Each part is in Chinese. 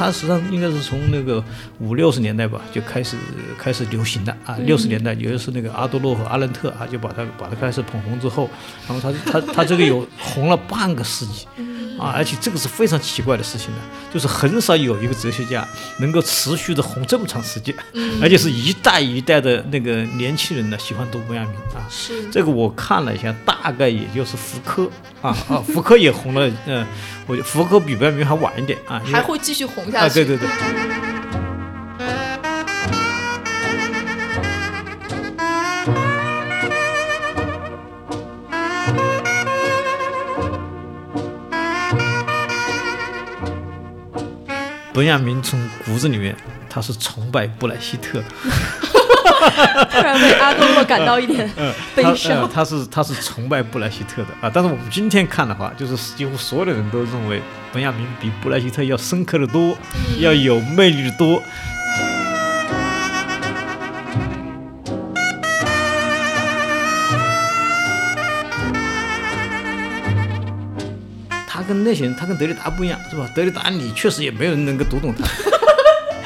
它实际上应该是从那个五六十年代吧就开始开始流行的啊。六十年代，尤其是那个阿多洛和阿伦特啊，就把它把它开始捧红之后，然后它它它这个有红了半个世纪。啊，而且这个是非常奇怪的事情呢，就是很少有一个哲学家能够持续的红这么长时间，而且是一代一代的那个年轻人呢喜欢读本雅明啊。是这个我看了一下，大概也就是福柯啊啊，福柯也红了，嗯，我觉得福柯比本雅明还晚一点啊，还会继续红下啊，去。对对对。本雅明从骨子里面 他是崇拜布莱希特的，突然为阿多诺感到一点悲他伤呃。他是他是崇拜布莱希特的啊。但是我们今天看的话，就是几乎所有的人都认为本雅明比布莱希特要深刻的多，要有魅力的多。跟那些人，他跟德里达不一样，是吧？德里达你确实也没有人能够读懂他。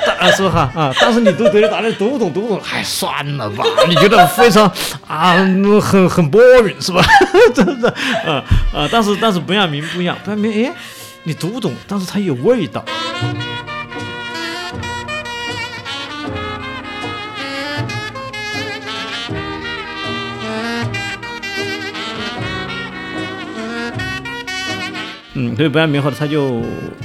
但 啊，是吧？啊，但是你读德里达，的读不懂，读不懂，哎，算了吧。你觉得非常啊，嗯很很 boring 是吧？真的，啊啊，但是但是本雅明不一样，本雅明哎，你读不懂，但是它有味道。嗯，所以本雅明后来他就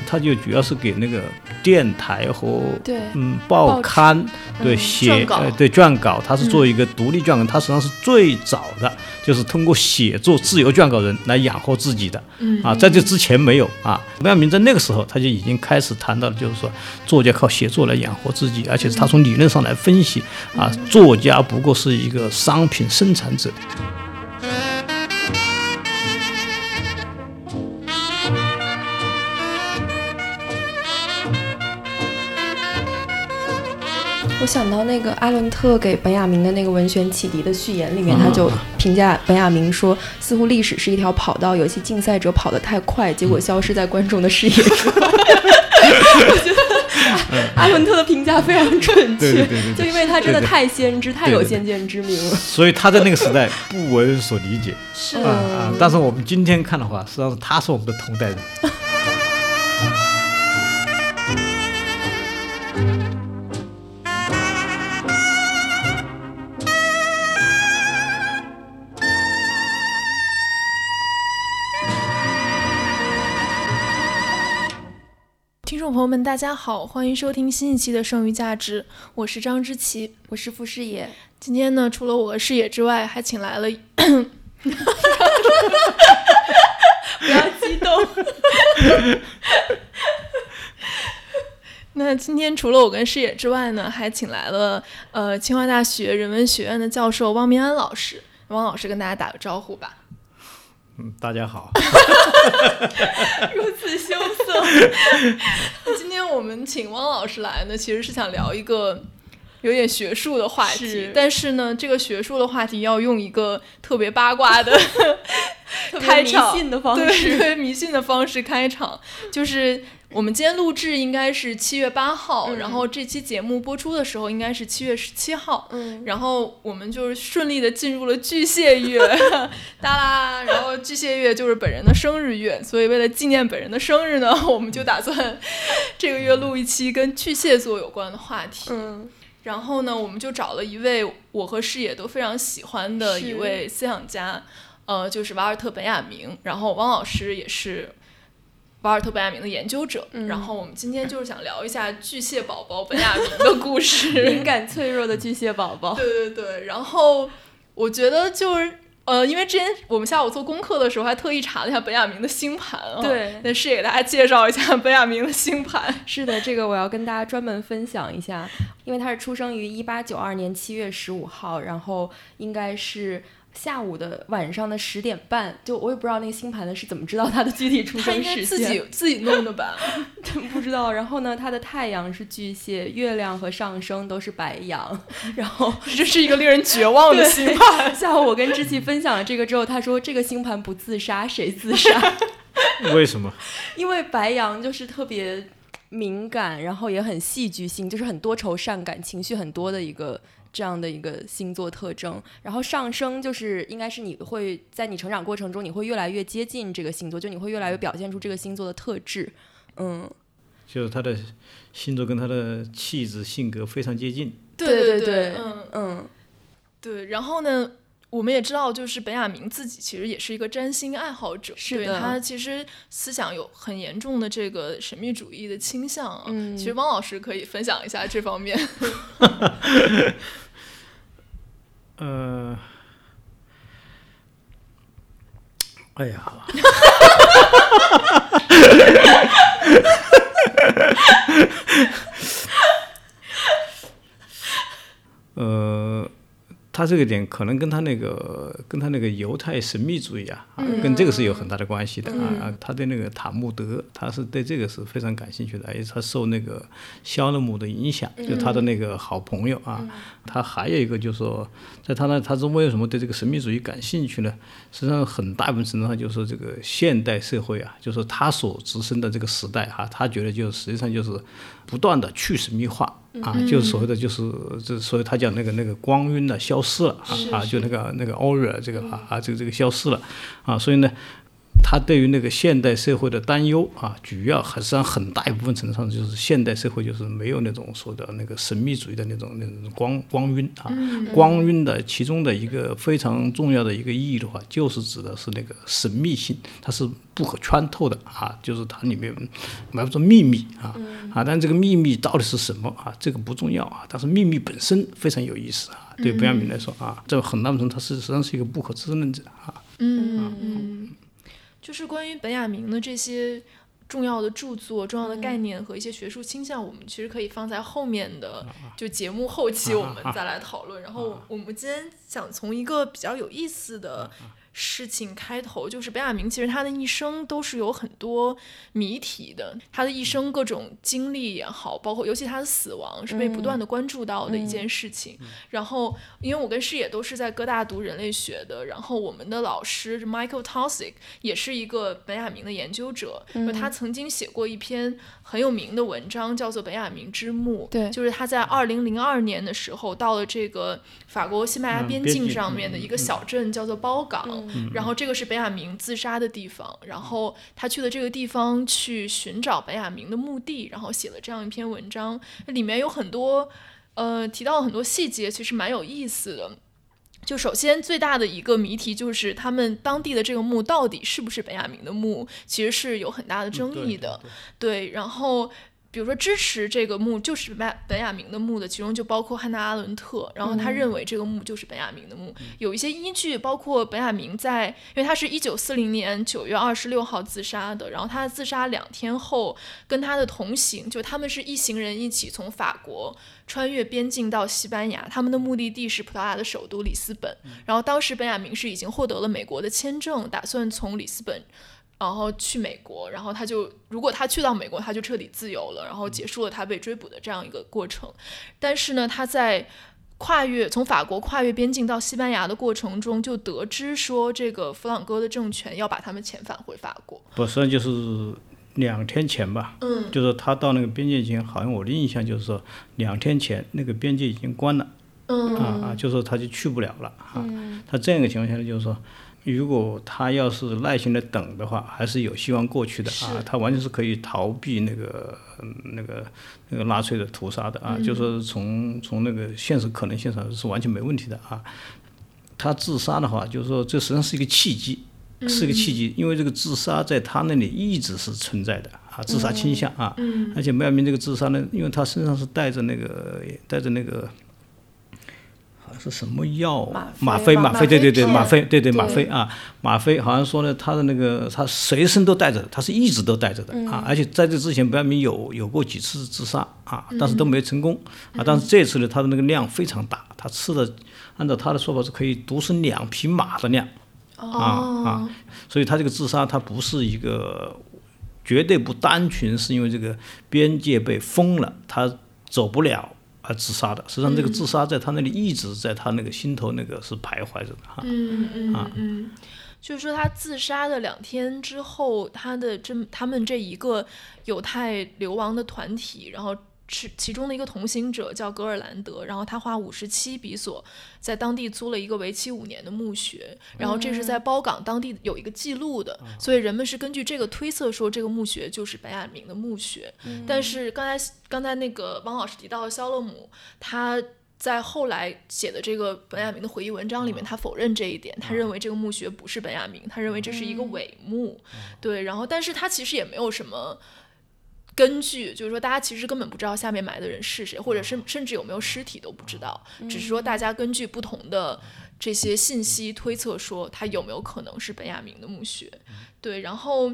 他就主要是给那个电台和对嗯报刊对嗯写呃对撰稿，他是作为一个独立撰稿人，他实际上是最早的，就是通过写作自由撰稿人来养活自己的。嗯啊，在这之前没有啊。本雅明在那个时候他就已经开始谈到了，就是说作家靠写作来养活自己，而且是他从理论上来分析啊，作家不过是一个商品生产者。我想到那个阿伦特给本雅明的那个文选启迪的序言里面，嗯他就评价本雅明说，似乎历史是一条跑道，有些竞赛者跑得太快，结果消失在观众的视野中。我觉得阿伦特的评价非常准确，对对对对对就因为他真的太先知、太有先见之明了。所以他在那个时代不为人所理解。是啊啊！但是我们今天看的话，实际上是他是我们的同代人。众朋友们，大家好，欢迎收听新一期的《剩余价值》，我是张之琪。我是傅视野，今天呢，除了我和视野之外，还请来了，不要激动。那今天除了我跟视野之外呢，还请来了呃清华大学人文学院的教授汪明安老师。汪老师跟大家打个招呼吧。嗯，大家好。如此羞涩。今天我们请汪老师来呢，其实是想聊一个有点学术的话题，是但是呢，这个学术的话题要用一个特别八卦的特别迷开场信的方 对式对迷信的方式开场，就是。我们今天录制应该是七月八号，嗯然后这期节目播出的时候应该是七月十七号，嗯，然后我们就是顺利的进入了巨蟹月，哒啦，然后巨蟹月就是本人的生日月，所以为了纪念本人的生日呢，我们就打算这个月录一期跟巨蟹座有关的话题。嗯，然后呢，我们就找了一位我和视野都非常喜欢的一位思想家，呃，就是瓦尔特本雅明。然后汪老师也是瓦尔特本雅明的研究者。嗯然后我们今天就是想聊一下巨蟹宝宝本雅明的故事，敏感脆弱的巨蟹宝宝。对对对，然后我觉得就是呃，因为之前我们下午做功课的时候还特意查了一下本雅明的星盘啊，对那是给大家介绍一下本雅明的星盘。是的，这个我要跟大家专门分享一下，因为他是出生于一八九二年七月十五号，然后应该是下午的晚上的十点半，就我也不知道那个星盘的是怎么知道他的具体出生时间自己，自己弄的吧？不知道。然后呢，他的太阳是巨蟹，月亮和上升都是白羊，然后这是一个令人绝望的星盘。下午我跟志琪分享了这个之后，他说这个星盘不自杀谁自杀？为什么？因为白羊就是特别敏感，然后也很戏剧性，就是很多愁善感，情绪很多的一个这样的一个星座特征。然后上升就是应该是你会在你成长过程中，你会越来越接近这个星座，就你会越来越表现出这个星座的特质。嗯，就是他的星座跟他的气质性格非常接近。对对对，嗯嗯，对。然后呢，我们也知道，就是本雅明自己其实也是一个占星爱好者，对是的他其实思想有很严重的这个神秘主义的倾向啊。嗯其实汪老师可以分享一下这方面。呃，哎呀，呃，他这个点可能跟他那个跟他那个犹太神秘主义啊，啊跟这个是有很大的关系的啊啊。他对那个塔木德，他是对这个是非常感兴趣的，而且他受那个肖勒姆的影响，就他的那个好朋友啊。他还有一个就是说，在他那，他是为什么对这个神秘主义感兴趣呢？实际上很大一部分程度上就是这个现代社会啊，就是他所置身的这个时代哈、他觉得就实际上就是不断的去神秘化。啊，就是所谓的就是这，所以他讲那个那个光晕呢消失了啊啊，就那个那个 aura 这个啊啊这个这个消失了啊，所以呢，他对于那个现代社会的担忧啊，主要还是上很大一部分程度上就是现代社会就是没有那种说的那个神秘主义的那种那种光光晕啊，光晕的其中的一个非常重要的一个意义的话，就是指的是那个神秘性，它是不可穿透的啊，就是它里面埋伏着秘密啊啊，但这个秘密到底是什么啊？这个不重要啊，但是秘密本身非常有意思啊。对本雅明来说啊，这很大程度它是实际上是一个不可知论者啊。嗯嗯，就是关于本雅明的这些重要的著作、重要的概念和一些学术倾向，我们其实可以放在后面的就节目后期我们再来讨论。然后我们今天想从一个比较有意思的。事情开头就是本雅明，其实他的一生都是有很多谜题的。他的一生各种经历也好，包括尤其他的死亡，是被不断的关注到的一件事情。然后，因为我跟师野都是在哥大读人类学的，然后我们的老师 Michael Taussig 也是一个本雅明的研究者，就他曾经写过一篇很有名的文章，叫做《本雅明之墓》。对就是他在二零零二年的时候，到了这个法国西班牙嗯边境边境上面的一个小镇，叫做包港。然后这个是本雅明自杀的地方，然后他去了这个地方去寻找本雅明的墓地，然后写了这样一篇文章，里面有很多呃提到了很多细节，其实蛮有意思的。就首先最大的一个谜题就是他们当地的这个墓到底是不是本雅明的墓，其实是有很大的争议的。对，然后比如说支持这个墓就是本本雅明的墓的，其中就包括汉娜阿伦特，然后他认为这个墓就是本雅明的墓，有一些依据，包括本雅明在，因为他是一九四零年九月二十六号自杀的，然后他自杀两天后，跟他的同行，就他们是一行人一起从法国穿越边境到西班牙，他们的目的地是葡萄牙的首都里斯本，然后当时本雅明是已经获得了美国的签证，打算从里斯本。然后去美国，然后他就如果他去到美国，他就彻底自由了，然后结束了他被追捕的这样一个过程。但是呢，他在跨越从法国跨越边境到西班牙的过程中，就得知说这个弗朗哥的政权要把他们遣返回法国。不，实际上就是两天前吧，嗯，就是他到那个边界前，好像我的印象就是说两天前那个边界已经关了，嗯啊啊，就是说他就去不了了啊。他这样一个情况下呢，就是说。如果他要是耐心的等的话，还是有希望过去的啊。他完全是可以逃避那个、嗯、那个那个纳粹的屠杀的啊，就是说从从那个现实可能性上是完全没问题的啊。他自杀的话，就是说这实际上是一个契机，是一个契机，因为这个自杀在他那里一直是存在的啊，自杀倾向啊，而且麦亚明这个自杀呢，因为他身上是带着那个带着那个。是什么药？吗啡，吗啡，对对对，吗啡，对对吗啡啊，吗啡好像说呢，他的那个他随身都带着，他是一直都带着的啊，而且在这之前，白亚明有有过几次自杀啊，但是都没成功啊，但是这次呢，他的那个量非常大，他吃的按照他的说法是可以毒死两匹马的量啊啊，所以他这个自杀他不是一个绝对不单纯是因为这个边界被封了，他走不了。而自杀的，实际上这个自杀在他那里一直在他那个心头那个是徘徊着的哈。嗯嗯嗯。就是说他自杀的两天之后，他的这他们这一个犹太流亡的团体，然后是其中的一个同行者叫格尔兰德，然后他花五十七比索在当地租了一个为期五年的墓穴，然后这是在包港当地有一个记录的，所以人们是根据这个推测说这个墓穴就是本雅明的墓穴。但是刚才刚才那个汪老师提到的肖勒姆，他。在后来写的这个本雅明的回忆文章里面，他否认这一点，他认为这个墓穴不是本雅明，他认为这是一个伪墓。对，然后，但是他其实也没有什么根据，就是说大家其实根本不知道下面埋的人是谁，或者甚甚至有没有尸体都不知道，只是说大家根据不同的这些信息推测说他有没有可能是本雅明的墓穴。对，然后，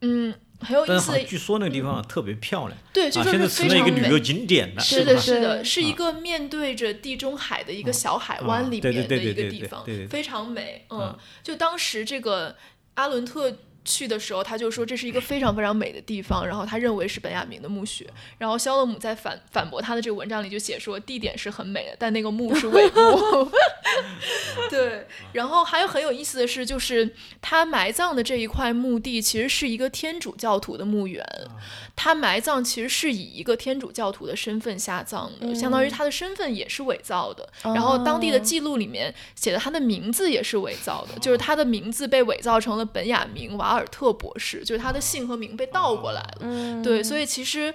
嗯。很有意思，据说那个地方特别漂亮，对，现在成了一个旅游景点了。是的，是的，是一个面对着地中海的一个小海湾里面的一个地方，非常美。嗯，就当时这个阿伦特。去的时候，他就说这是一个非常非常美的地方，然后他认为是本雅明的墓穴。然后肖勒姆在反反驳他的这个文章里就写说，地点是很美的，但那个墓是伪墓。对，然后还有很有意思的是，就是他埋葬的这一块墓地其实是一个天主教徒的墓园，他埋葬其实是以一个天主教徒的身份下葬的，相当于他的身份也是伪造的。然后当地的记录里面写的他的名字也是伪造的，就是他的名字被伪造成了本雅明瓦。阿尔特博士，就是他的姓和名被倒过来了。对，所以其实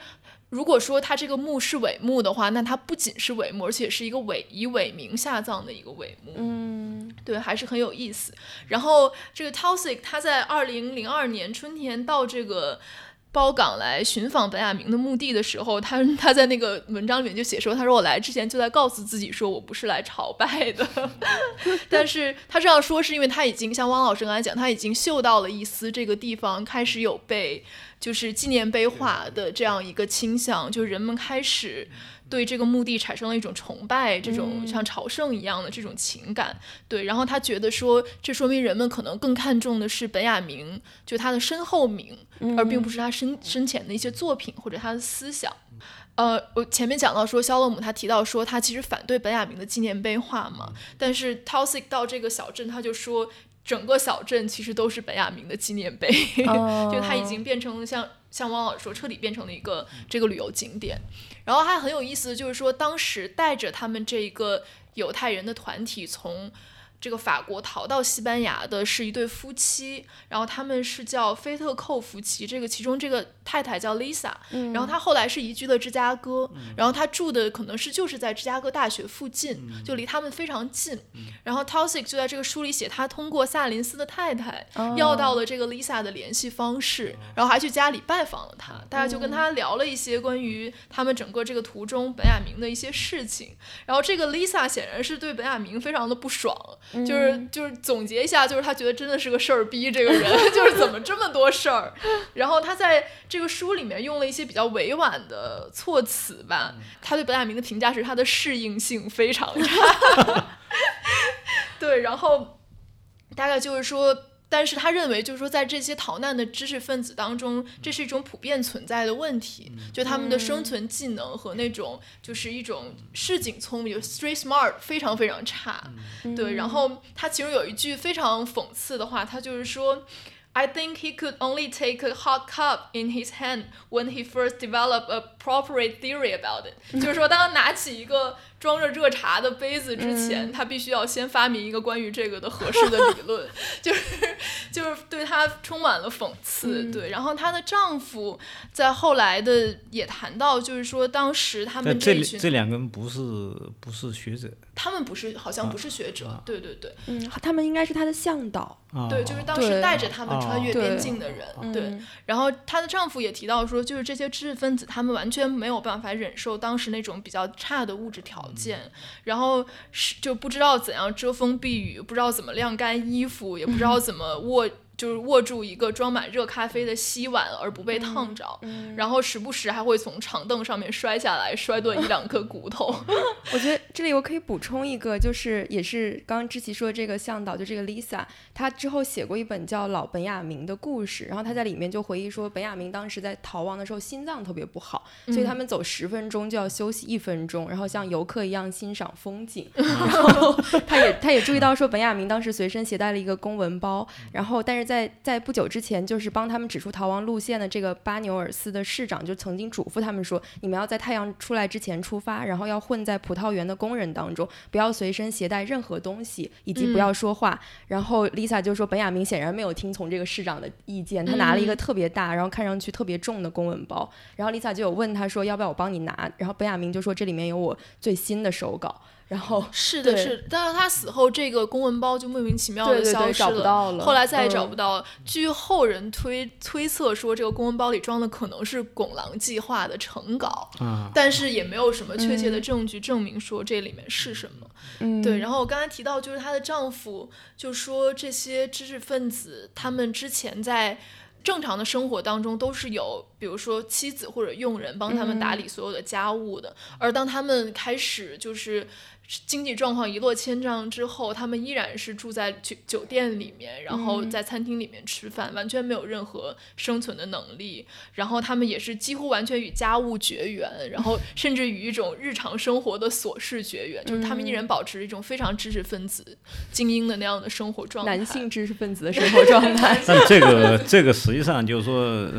如果说他这个墓是伪墓的话，那他不仅是伪墓，而且是一个伪以伪名下葬的一个伪墓。嗯，对，还是很有意思。然后这个 Tausig 他在二零零二年春天到这个。包港来寻访本雅明的墓地的时候，他 他在那个文章里面就写说，他说我来之前就在告诉自己说我不是来朝拜的，但是他这样说是因为他已经像汪老师刚才讲，他已经嗅到了一丝这个地方开始有被就是纪念碑化的这样一个倾向，就人们开始。对这个墓地产生了一种崇拜，这种像朝圣一样的这种情感。对，然后他觉得说，这说明人们可能更看重的是本雅明，就他的身后名，而并不是他生生前的一些作品或者他的思想。呃，我前面讲到说，肖勒姆他提到说，他其实反对本雅明的纪念碑画嘛，但是 Tausig 到这个小镇，他就说。整个小镇其实都是本雅明的纪念碑，就它已经变成了像像汪老师说，彻底变成了一个这个旅游景点。然后还很有意思，就是说当时带着他们这一个犹太人的团体从。这个法国逃到西班牙的是一对夫妻，然后他们是叫菲特寇夫妻。这个其中这个太太叫 Lisa，然后她后来是移居了芝加哥，然后她住的可能是就是在芝加哥大学附近，就离他们非常近。然后 Tausig 就在这个书里写，他通过萨林斯的太太要到了这个 Lisa 的联系方式，然后还去家里拜访了她，大家就跟他聊了一些关于他们整个这个途中本雅明的一些事情。然后这个 Lisa 显然是对本雅明非常的不爽。就是就是总结一下，就是他觉得真的是个事儿逼，这个人 就是怎么这么多事儿。然后他在这个书里面用了一些比较委婉的措辞吧。他对白雅明的评价是他的适应性非常差。对，然后大概就是说。但是他认为，就是说，在这些逃难的知识分子当中，这是一种普遍存在的问题，就他们的生存技能和那种就是一种市井聪明，就 street smart 非常非常差。对，然后他其中有一句非常讽刺的话，他就是说，I think he could only take a hot cup in his hand when he first developed a proper theory about it。就是说，当他拿起一个。装着热茶的杯子之前，他必须要先发明一个关于这个的合适的理论，就是就是对他充满了讽刺。对，然后她的丈夫在后来的也谈到，就是说当时他们这这两个人不是不是学者，他们不是好像不是学者，对对对，嗯，他们应该是他的向导，对，就是当时带着他们穿越边境的人，对。然后她的丈夫也提到说，就是这些知识分子，他们完全没有办法忍受当时那种比较差的物质条。件，然后是就不知道怎样遮风避雨，不知道怎么晾干衣服，也不知道怎么卧。就是握住一个装满热咖啡的吸碗而不被烫着，然后时不时还会从长凳上面摔下来，摔断一两颗骨头。我觉得这里我可以补充一个，就是也是刚刚知琪说的这个向导，就这个 Lisa，她之后写过一本叫《老本雅明的故事》，然后她在里面就回忆说，本雅明当时在逃亡的时候心脏特别不好，所以他们走十分钟就要休息一分钟，然后像游客一样欣赏风景。然后他也他也注意到说，本雅明当时随身携带了一个公文包，然后但是在在不久之前，就是帮他们指出逃亡路线的这个巴纽尔斯的市长就曾经嘱咐他们说，你们要在太阳出来之前出发，然后要混在葡萄园的工人当中，不要随身携带任何东西，以及不要说话。然后 Lisa 就说，本雅明显然没有听从这个市长的意见，他拿了一个特别大，然后看上去特别重的公文包。然后 Lisa 就有问他说，要不要我帮你拿？然后本雅明就说，这里面有我最新的手稿。然后 是的，是，但是他死后这个公文包就莫名其妙的消失了，后来再也找不到了。据后人推推测说，这个公文包里装的可能是拱廊计划的成稿，但是也没有什么确切的证据证明说这里面是什么。对，然后我刚才提到，就是她的丈夫就说这些知识分子他们之前在。正常的生活当中都是有，比如说妻子或者佣人帮他们打理所有的家务的，而当他们开始就是。经济状况一落千丈之后，他们依然是住在酒酒店里面，然后在餐厅里面吃饭，完全没有任何生存的能力。然后他们也是几乎完全与家务绝缘，然后 甚至与一种日常生活的琐事绝缘。就是他们依然保持一种非常知识分子、精英的那样的生活状态，男性知识分子的生活状态。但这个这个实际上就是说。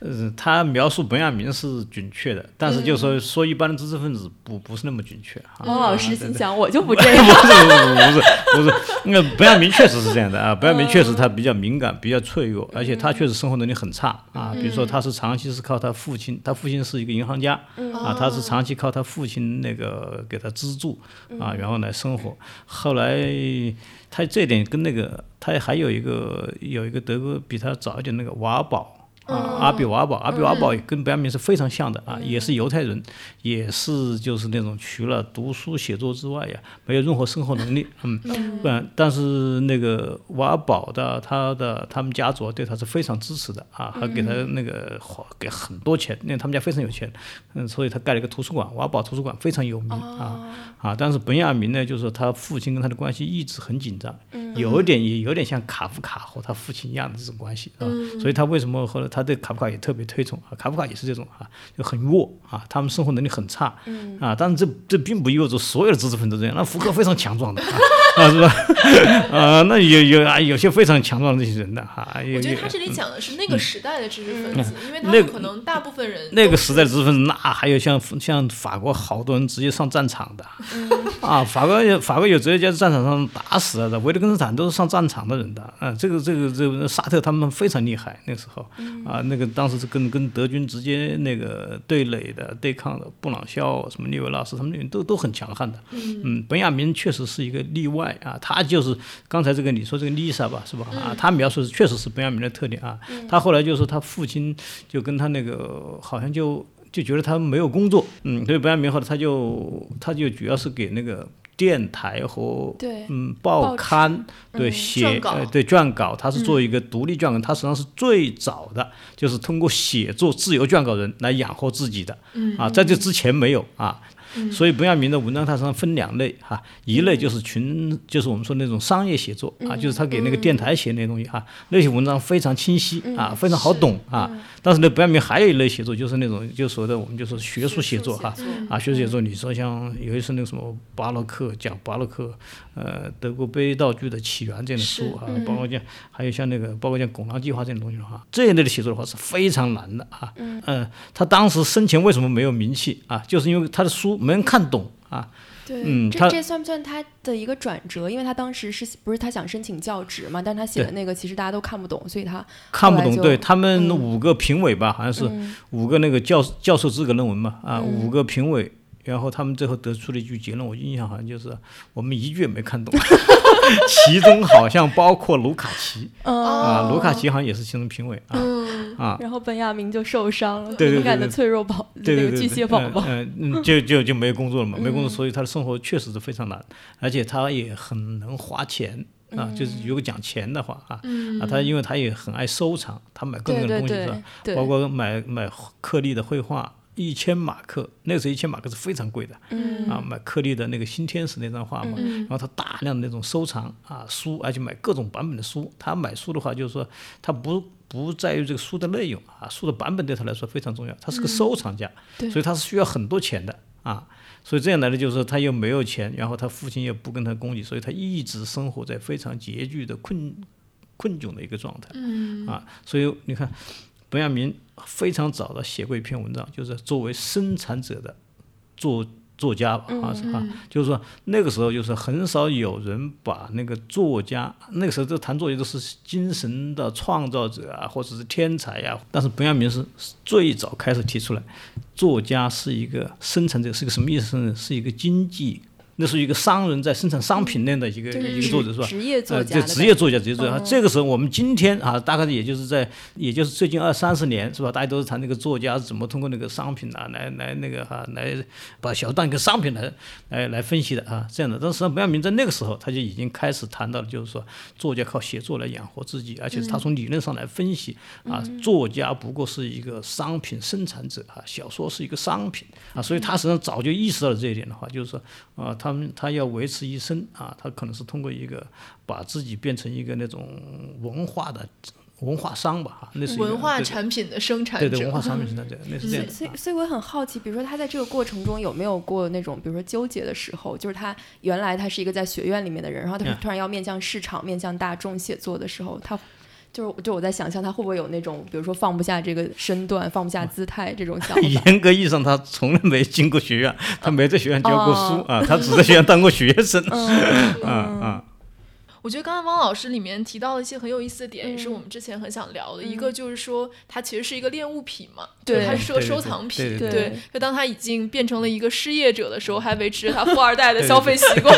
呃，他描述本雅明是准确的，但是就说说一般的知识分子不不是那么准确。汪老师心想，我就不这样。不是不是不是不是，那本雅明确实是这样的啊，本雅明确实他比较敏感，比较脆弱，而且他确实生活能力很差啊。比如说他是长期是靠他父亲，他父亲是一个银行家啊，他是长期靠他父亲那个给他资助啊，然后来生活。后来他这点跟那个他还有一个有一个德国比他早一点那个瓦宝。啊，阿比瓦堡，阿比瓦堡跟本雅明是非常像的啊，也是犹太人，也是就是那种除了读书写作之外呀，没有任何生活能力，嗯，不然，但是那个瓦堡的他的他们家族对他是非常支持的啊，还给他那个给很多钱，因为他们家非常有钱，嗯，所以他盖了一个图书馆，瓦堡图书馆非常有名啊啊，但是本雅明呢，就是他父亲跟他的关系一直很紧张，有一点也有点像卡夫卡和他父亲一样的这种关系啊，所以他为什么后来。他对卡夫卡也特别推崇啊，卡夫卡也是这种啊，就很弱啊，他们生活能力很差啊，但是这这并不意味着所有的知识分子这样，那福柯非常强壮的啊，是吧？啊，那有有啊，有些非常强壮的这些人的哈。我觉得他这里讲的是那个时代的知识分子，因为他们可能大部分人那个时代的知识分子，那还有像像法国好多人直接上战场的 啊，法国有法国有哲学家在战场上打死了的，维特根斯坦都是上战场的人的啊，这个这个这个沙特他们非常厉害那时候。啊，那个当时是跟跟德军直接那个对垒的、对抗的，布朗肖、什么利维拉斯，他们那边都都很强悍的。嗯，本雅明确实是一个例外啊，他就是刚才这个你说这个丽莎吧，是吧？啊，他描述是确实是本雅明的特点啊。他后来就是他父亲就跟他那个好像就就觉得他没有工作，嗯，所以本雅明后来他就他就主要是给那个。电台和嗯报刊对写呃对撰稿，他是做一个独立撰稿，他实际上是最早的，就是通过写作自由撰稿人来养活自己的，啊，在这之前没有啊。所以不要明的文章，它实际上分两类哈，一类就是群，就是我们说那种商业写作啊，就是他给那个电台写那些东西哈，那些文章非常清晰啊，非常好懂啊。但是呢，不要明还有一类写作，就是那种就所谓的我们就是学术写作哈，啊，学术写作，你说像有一些那个什么巴洛克讲巴洛克，呃，德国悲道具的起源这样的书啊，包括像还有像那个包括像拱廊计划这种东西的话，这一类的写作的话是非常难的啊。嗯，他当时生前为什么没有名气啊？就是因为他的书。没人看懂啊，对，嗯，这这算不算他的一个转折？因为他当时是不是他想申请教职嘛？但他写的那个其实大家都看不懂，所以他看不懂。对他们五个评委吧，好像是五个那个教教授资格论文嘛，啊，五个评委。然后他们最后得出了一句结论，我印象好像就是我们一句也没看懂，其中好像包括卢卡奇。啊，卢卡奇好像也是其中评委啊。啊。然后本亚明就受伤了，敏感的脆弱宝，那个巨蟹宝宝，嗯，就就就没工作了嘛，没工作，所以他的生活确实是非常难，而且他也很能花钱啊，就是如果讲钱的话啊，嗯。啊，他因为他也很爱收藏，他买各种各样的东西是吧？对包括买买克利的绘画，一千马克，那个时候一千马克是非常贵的，嗯啊，买克利的那个新天使那张画嘛，然后他大量的那种收藏啊书，而且买各种版本的书。他买书的话，就是说他不不在于这个书的内容啊，书的版本对他来说非常重要，他是个收藏家，对所以他是需要很多钱的啊。所以这样来的就是他又没有钱，然后他父亲又不跟他供给，所以他一直生活在非常拮据的困困窘的一个状态。嗯啊，所以你看，本雅明非常早的写过一篇文章，就是作为生产者的作作家吧，啊是啊，就是说那个时候就是很少有人把那个作家，那个时候都谈作家都是精神的创造者啊，或者是天才呀、但是本雅明是最早开始提出来，作家是一个生产者，是个什么意思呢？是一个经济。那是一个商人在生产商品那样的一个、就是一个作者是吧？职业作呃，职业作家，职业作家。嗯这个时候，我们今天啊，大概也就是在，也就是最近二三十年，是吧？大家都是谈那个作家怎么通过那个商品啊，来来那个哈、来把小说当一个商品来来来分析的啊，这样的。但实际上，本雅明在那个时候他就已经开始谈到了，就是说作家靠写作来养活自己，而且是他从理论上来分析啊，作家不过是一个商品生产者啊，小说是一个商品啊，所以他实际上早就意识到了这一点的话，就是说啊，他们他要维持一生啊，他可能是通过一个把自己变成一个那种文化的文化商吧，哈，那是文化产品的生产者，对对文化产品生产者，那是这样所以，所以，我很好奇，比如说他在这个过程中有没有过那种，比如说纠结的时候，就是他原来他是一个在学院里面的人，然后他嗯突然要面向市场、面向大众写作的时候，他就是就我在想象他会不会有那种，比如说放不下这个身段、放不下姿态这种想法。严格意义上，他从来没进过学院，他没在学院教过书哦啊，他只在学院当过学生，嗯啊 啊。我觉得刚才汪老师里面提到了一些很有意思的点，嗯也是我们之前很想聊的。嗯一个就是说，它其实是一个恋物品嘛，对就是它是个收藏品。对对对就当他已经变成了一个失业者的时候，还维持着他富二代的消费习惯。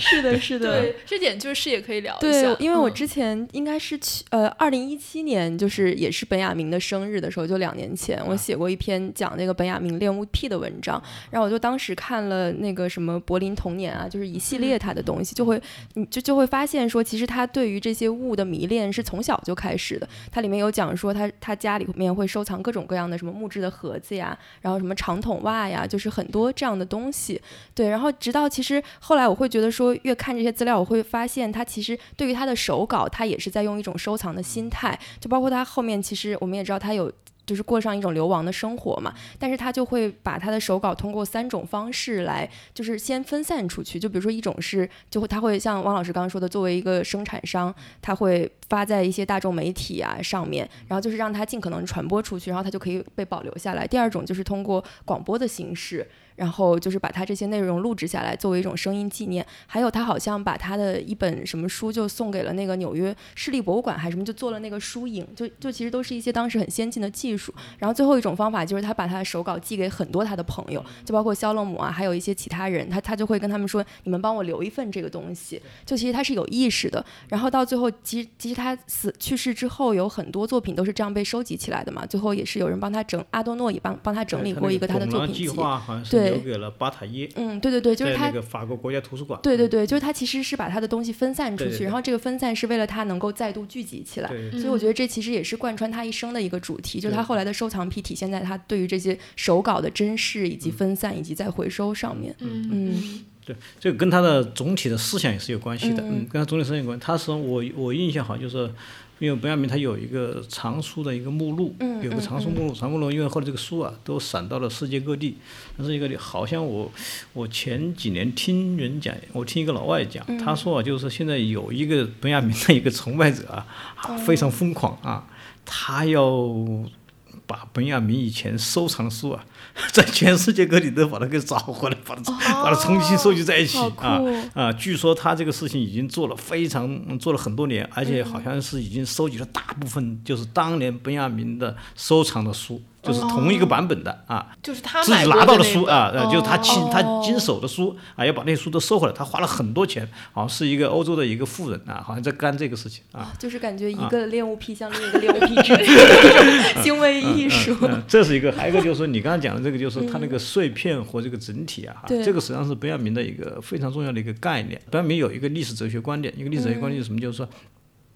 是的，是的。对，这点就是也可以聊一对下。，因为我嗯之前应该是去呃二零一七年，就是也是本雅明的生日的时候，就两年前，我写过一篇讲那个本雅明恋物癖的文章，然后我就当时看了那个什么柏林童年啊，就是一系列他的东西，就会你就就会发现说，其实他对于这些物的迷恋是从小就开始的。它里面有讲说他他家里面会收藏各种各样的什么木质的盒子呀，然后什么长筒袜呀，就是很多这样的东西。对，然后直到其实后来我会觉得说，越看这些资料，我会发现他其实对于他的手稿，他也是在用一种收藏的心态，就包括他后面其实我们也知道他有。就是过上一种流亡的生活嘛，但是他就会把他的手稿通过三种方式来，就是先分散出去。就比如说一种是，就会他会像汪老师刚刚说的，作为一个生产商，他会发在一些大众媒体啊上面，然后就是让他尽可能传播出去，然后他就可以被保留下来。第二种就是通过广播的形式，然后就是把他这些内容录制下来，作为一种声音纪念。还有他好像把他的一本什么书就送给了那个纽约市立博物馆，还是什么，就做了那个书影，就就其实都是一些当时很先进的技术。然后最后一种方法就是他把他的手稿寄给很多他的朋友，就包括肖勒姆啊，还有一些其他人，他他就会跟他们说，你们帮我留一份这个东西。就其实他是有意识的。然后到最后，其实其实他死去世之后，有很多作品都是这样被收集起来的嘛。最后也是有人帮他整，阿多诺也帮帮他整理过一个他的作品集。对留给了巴塔耶，嗯，对对对，就是他那个法国国家图书馆。对对对，就是他其实是把他的东西分散出去，对对对然后这个分散是为了他能够再度聚集起来。对所以我觉得这其实也是贯穿他一生的一个主题，就是他后来的收藏癖体现在他对于这些手稿的珍视以及分散以及再回收上面。嗯嗯对，这个跟他的总体的思想也是有关系的，嗯嗯，跟他总体思想有关。他是我我印象好，就是因为本雅明他有一个藏书的一个目录，嗯有个藏书目录，藏目录，因为后来这个书啊都散到了世界各地，但是一个好像我我前几年听人讲，我听一个老外讲，嗯他说啊，就是现在有一个本雅明的一个崇拜者啊，啊非常疯狂啊，他要。把本雅明以前收藏的书啊，在全世界各地都把它给找回来，把它、把它重新收集在一起啊啊！据说他这个事情已经做了非常嗯做了很多年，而且好像是已经收集了大部分就是当年本雅明的收藏的书就是同一个版本的啊。就是他自己拿到的书啊，呃，就是他亲哦他经手的书啊，要把那些书都收回来，他花了很多钱，好像是一个欧洲的一个富人啊，好像在干这个事情啊。就是感觉一个恋物癖像另一个恋物癖之类的 行为艺术。嗯，这是一个，还有一个就是说，你刚刚讲的这个，就是他那个碎片和这个整体啊，这个实际上是本雅明的一个非常重要的一个概念。本雅明有一个历史哲学观点，一个历史哲学观点是什么？就是说。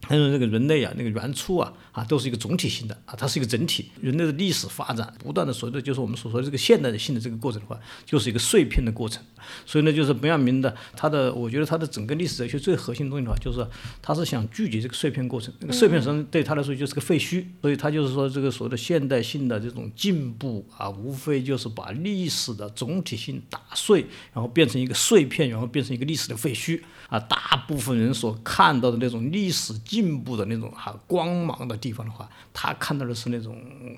他说：“这个人类啊，那个原初啊，啊，都是一个总体性的啊，它是一个整体。人类的历史发展不断的随着就是我们所说的这个现代性的这个过程的话，就是一个碎片的过程。所以呢，就是本雅明的他的，我觉得他的整个历史哲学最核心的东西的话，就是他是想聚集这个碎片过程。那个碎片实际上对他来说就是个废墟，所以他就是说这个所谓的现代性的这种进步啊，无非就是把历史的总体性打碎，然后变成一个碎片，然后变成一个历史的废墟啊。大部分人所看到的那种历史进步的那种哈、光芒的地方的话，他看到的是那种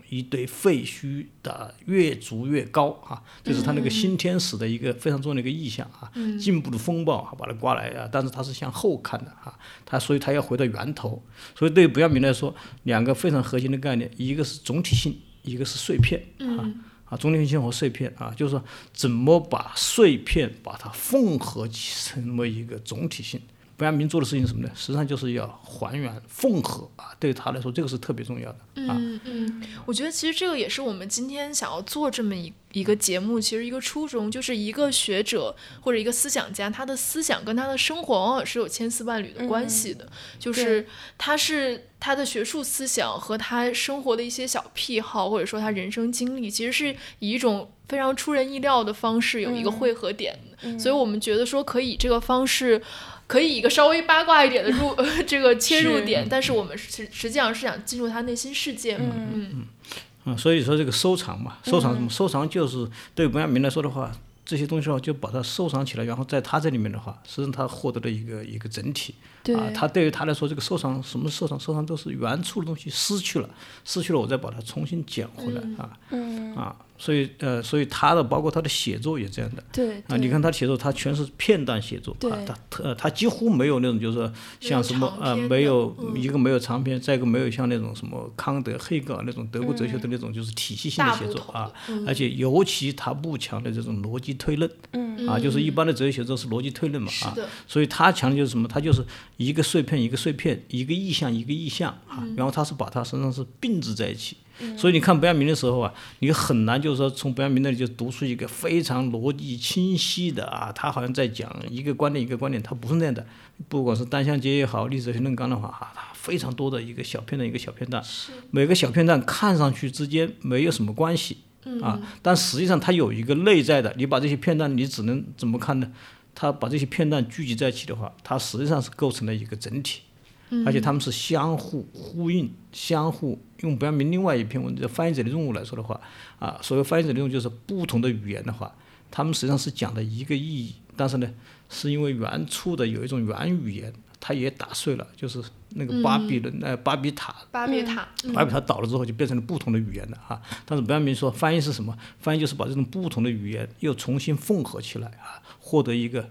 一堆废墟的越筑越高啊，这是他那个新天使的一个非常重要的一个意象啊，进步的风暴啊把它刮来啊，但是他是向后看的啊，他所以他要回到源头，所以对不要明来说，两个非常核心的概念，一个是总体性，一个是碎片啊。啊，总体性和碎片啊，就是说怎么把碎片把它缝合起成为一个总体性。本雅明做的事情是什么呢？实际上就是要还原缝合啊，对他来说这个是特别重要的啊。嗯嗯，我觉得其实这个也是我们今天想要做这么一一个节目，其实一个初衷就是一个学者或者一个思想家，他的思想跟他的生活往往是有千丝万缕的关系的，就是他是他的学术思想和他生活的一些小癖好，或者说他人生经历，其实是以一种非常出人意料的方式有一个汇合点的，所以我们觉得说可以以这个方式。可以以一个稍微八卦一点的入 这个切入点，但是我们实实际上是想进入他内心世界嘛，嗯嗯，所以说这个收藏嘛，收藏什么？收藏就是对文雅明来说的话，这些东西的话就把它收藏起来，然后在他这里面的话，实际上他获得了一个一个整体。对啊，他对于他来说，这个收藏什么收藏？收藏都是原初的东西失去了，失去了，我再把它重新捡回来、啊。嗯，啊，所以呃，所以他的包括他的写作也这样的。对啊，你看他写作，他全是片段写作啊，他特他几乎没有那种就是说像什么呃，没有嗯。一个没有长篇，再一个没有像那种什么康德、黑格尔那种德国哲学的那种就是体系性的写作啊的，而且尤其他不强的这种逻辑推论，嗯。啊，就是一般的哲学写作是逻辑推论嘛啊，所以他强的就是什么？他就是一个碎片一个碎片，一个意象一个意象啊，嗯。然后他是把它身上是并置在一起。所以你看本雅明的时候啊，你很难就是说从本雅明那里就读出一个非常逻辑清晰的啊，他好像在讲一个观点一个观点，他不是那样的。不管是单向街也好，历史哲学论纲的话，啊，它非常多的一个小片段一个小片段，每个小片段看上去之间没有什么关系。啊，但实际上它有一个内在的，你把这些片段，你只能怎么看呢？他把这些片段聚集在一起的话，它实际上是构成了一个整体，而且他们是相互呼应、相互用不要明另外一篇文章《翻译者的任务》来说的话，啊，所谓翻译者的任务就是不同的语言的话，他们实际上是讲的一个意义，但是呢，是因为原初的有一种原语言，它也打碎了，就是那个巴比伦、呃巴比塔。巴比塔，嗯。巴比塔倒了之后，就变成了不同的语言了啊。但是不要明说翻译是什么？翻译就是把这种不同的语言又重新缝合起来啊，获得一个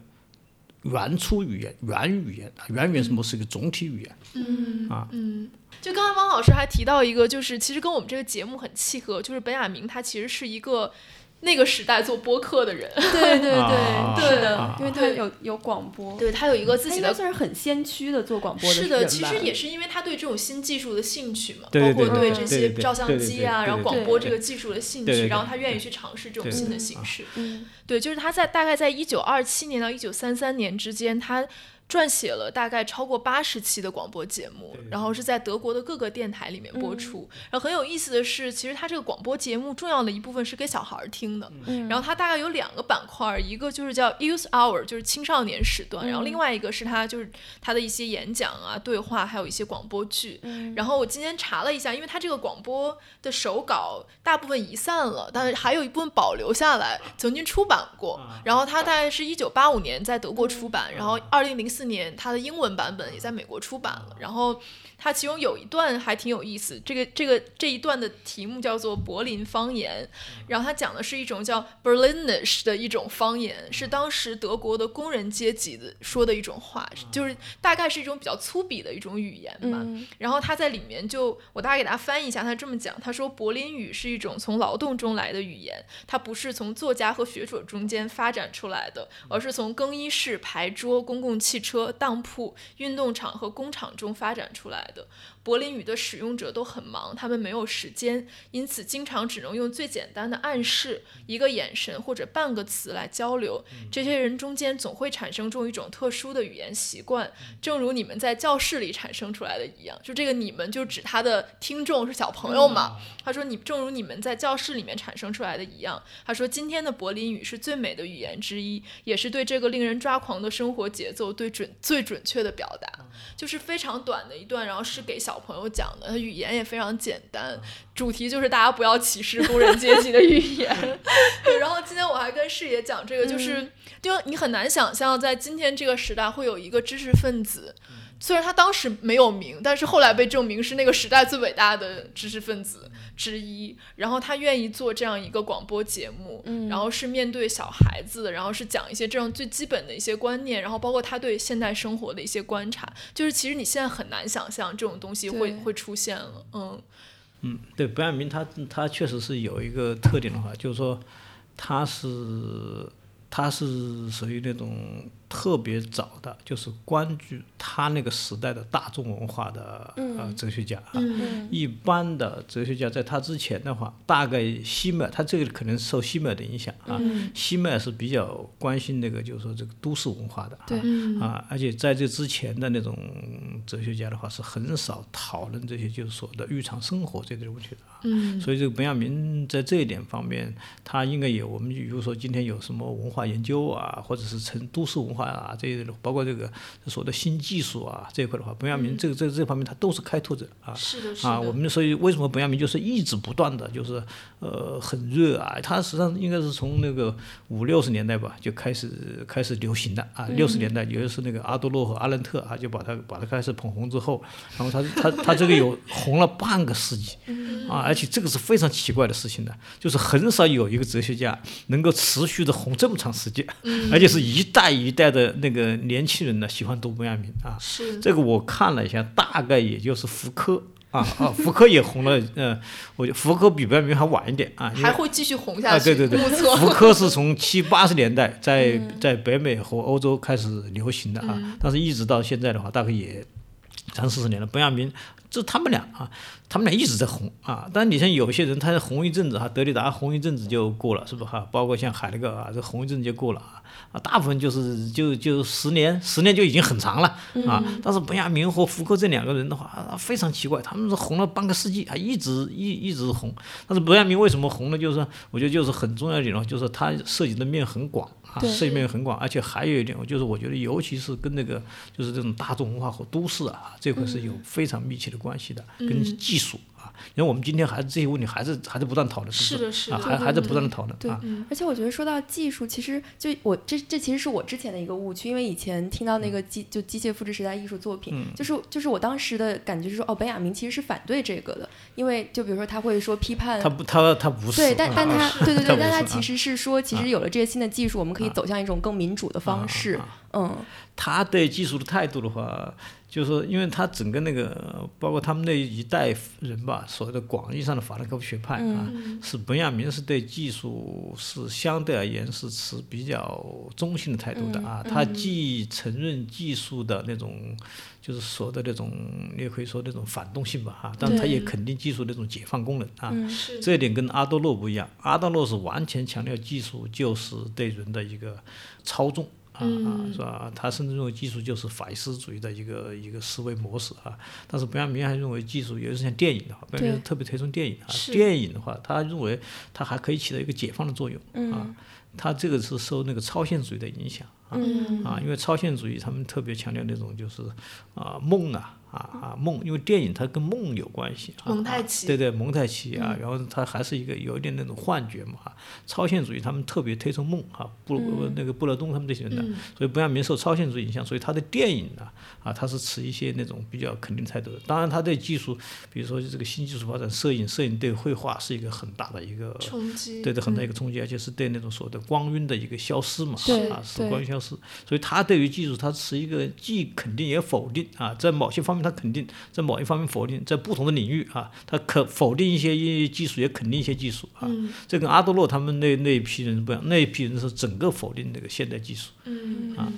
原初语言、原语言。啊原语言什么是一个总体语言？嗯啊嗯。就刚才汪老师还提到一个，就是其实跟我们这个节目很契合，就是本雅明他其实是一个那个时代做播客的人，对对啊对，是的。啊，因为他有有广播，对他有一个自己的算是很先驱的做广播的是的，其实也是因为他对这种新技术的兴趣嘛，对对包括对对这对对些照相对对机啊，对对然后广播这个技术的兴趣，对对对然后他愿意去尝试这种新的形式。嗯。对，就是他在大概在一九二七年到一九三三年之间，他撰写了大概超过八十期的广播节目，然后是在德国的各个电台里面播出。然后很有意思的是，其实他这个广播节目重要的一部分是给小孩儿听的。嗯，然后它大概有两个板块，一个就是叫 Youth Hour，就是青少年时段，然后嗯另外一个是他就是他的一些演讲啊、对话，还有一些广播剧。嗯然后我今天查了一下，因为他这个广播的手稿大部分遗散了，但是还有一部分保留下来，曾经出版过。然后他大概是一九八五年在德国出版，然后二零零四四年，它的英文版本也在美国出版了。然后它其中有一段还挺有意思，这个这个这一段的题目叫做柏林方言，然后它讲的是一种叫 Berlinish 的一种方言，是当时德国的工人阶级的说的一种话，就是大概是一种比较粗鄙的一种语言吧。然后他在里面就我大概给大家翻译一下，他这么讲，他说柏林语是一种从劳动中来的语言，它不是从作家和学者中间发展出来的，而是从更衣室、牌桌、公共汽车、车当铺、运动场和工厂中发展出来的。柏林语的使用者都很忙，他们没有时间，因此经常只能用最简单的暗示、一个眼神或者半个词来交流。这些人中间总会产生出一种特殊的语言习惯，正如你们在教室里产生出来的一样。就这个“你们”就指他的听众是小朋友嘛？他说：“你正如你们在教室里面产生出来的一样。”他说：“今天的柏林语是最美的语言之一，也是对这个令人抓狂的生活节奏对准最准确的表达。”就是非常短的一段，然后是给小朋友讲的，语言也非常简单，主题就是大家不要歧视工人阶级的语言。对，然后今天我还跟视野讲这个，就是因为你很难想象在今天这个时代会有一个知识分子。虽然他当时没有名，但是后来被证明是那个时代最伟大的知识分子之一。然后他愿意做这样一个广播节目，然后是面对小孩子，然后是讲一些这样最基本的一些观念，然后包括他对现代生活的一些观察。就是其实你现在很难想象这种东西会会出现了。嗯嗯，对，白亚明他他确实是有一个特点的话，就是说他是他是属于那种。特别早的，就是关注他那个时代的大众文化的呃哲学家啊。一般的哲学家在他之前的话，大概西麦，他这个可能受西麦的影响啊。西麦是比较关心那个，就是说这个都市文化的啊。啊，而且在这之前的那种哲学家的话，是很少讨论这些就是说的日常生活这类问题的啊。所以这个本雅明在这一点方面，他应该有我们比如说今天有什么文化研究啊，或者是成都市文化。啊，这些包括这个所谓的新技术啊这一块的话，本雅明这个这这方面他都是开拓者啊。是的，是的。啊，我们所以为什么本雅明就是一直不断的就是呃很热啊？他实际上应该是从那个五六十年代吧就开始开始流行的啊。六十年代，尤其是那个阿多洛和阿伦特啊，就把他把他开始捧红之后，然后他他他这个有红了半个世纪啊，而且这个是非常奇怪的事情的，就是很少有一个哲学家能够持续的红这么长时间，而且是一代一代。的那个年轻人呢，喜欢读本亚明啊，是这个我看了一下，大概也就是福柯啊啊，福柯也红了，嗯，我觉得福柯比本雅明还晚一点啊，还会继续红下去。对对对，福柯是从七八十年代在在北美和欧洲开始流行的啊，但是一直到现在的话，大概也三四十年了。本亚明就他们俩啊，他们俩一直在红啊，但是你像有些人，他红一阵子哈，德里达红一阵子就过了，是不是哈？包括像海德格尔啊，这红一阵子就过了啊。啊，大部分就是就就十年，十年就已经很长了啊。但是本雅明和福柯这两个人的话，非常奇怪，他们是红了半个世纪，还一直一一直红。但是本雅明为什么红呢？就是我觉得就是很重要一点哦，就是他涉及的面很广啊，涉及面很广，而且还有一点，就是我觉得尤其是跟那个就是这种大众文化和都市啊这块是有非常密切的关系的，跟技术。因为我们今天还是这些问题还是还是不断讨论，是的，是的，还还在不断的讨论。对，而且我觉得说到技术，其实就我这这其实是我之前的一个误区，因为以前听到那个机就机械复制时代艺术作品，就是就是我当时的感觉是说，哦，本雅明其实是反对这个的，因为就比如说他会说批判，他不他他不 是，对，但但他对对对，但他其实是说，其实有了这些新的技术，我们可以走向一种更民主的方式。嗯，他对技术的态度的话。就是说，因为他整个那个，包括他们那一代人吧，所谓的广义上的法兰克福学派啊，是本雅明是对技术是相对而言是持比较中性的态度的啊。他既承认技术的那种，就是说的那种，你也可以说那种反动性吧哈，但他也肯定技术那种解放功能啊。这一点跟阿多洛不一样，阿多洛是完全强调技术就是对人的一个操纵。啊啊，是吧？他甚至认为技术就是法西斯主义的一个一个思维模式啊。但是本雅明还认为技术，尤其是像电影的话，本雅明特别推崇电影啊。电影的话，他认为它还可以起到一个解放的作用啊。他这个是受那个超现主义的影响啊、嗯啊，因为超现主义他们特别强调那种就是啊梦啊啊啊梦，因为电影它跟梦有关系啊，啊蒙太奇对对蒙太奇啊，然后它还是一个有一点那种幻觉嘛啊，超现主义他们特别推崇梦啊，布鲁、那个布勒东他们这些人的，所以本雅明受超现主义影响，所以他的电影呢啊，他是持一些那种比较肯定态度的。当然，他对技术，比如说这个新技术发展，摄影，摄影对绘画是一个很大的一个冲击，对对很大一个冲击，而且是对那种所谓的光晕的一个消失嘛，对啊，是光晕消失。所以他对于技术，他持一个既肯定也否定啊，在某些方面他肯定，在某一方面否定，在不同的领域啊，他可否定一些技术，也肯定一些技术啊。这跟阿多洛他们那那一批人不一样，那一批人是整个否定那个现代技术。嗯啊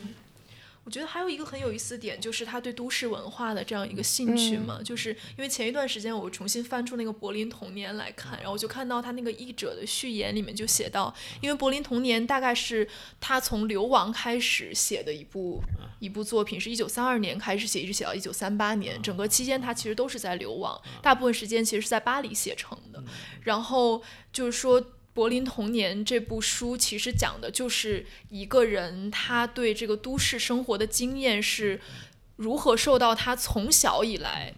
我觉得还有一个很有意思的点，就是他对都市文化的这样一个兴趣嘛，就是因为前一段时间我重新翻出那个《柏林童年》来看，然后我就看到他那个译者的序言里面就写到，因为《柏林童年》大概是他从流亡开始写的一部一部作品，是一九三二年开始写，一直写到一九三八年，整个期间他其实都是在流亡，大部分时间其实是在巴黎写成的，然后就是说。《柏林童年》这部书其实讲的就是一个人他对这个都市生活的经验是如何受到他从小以来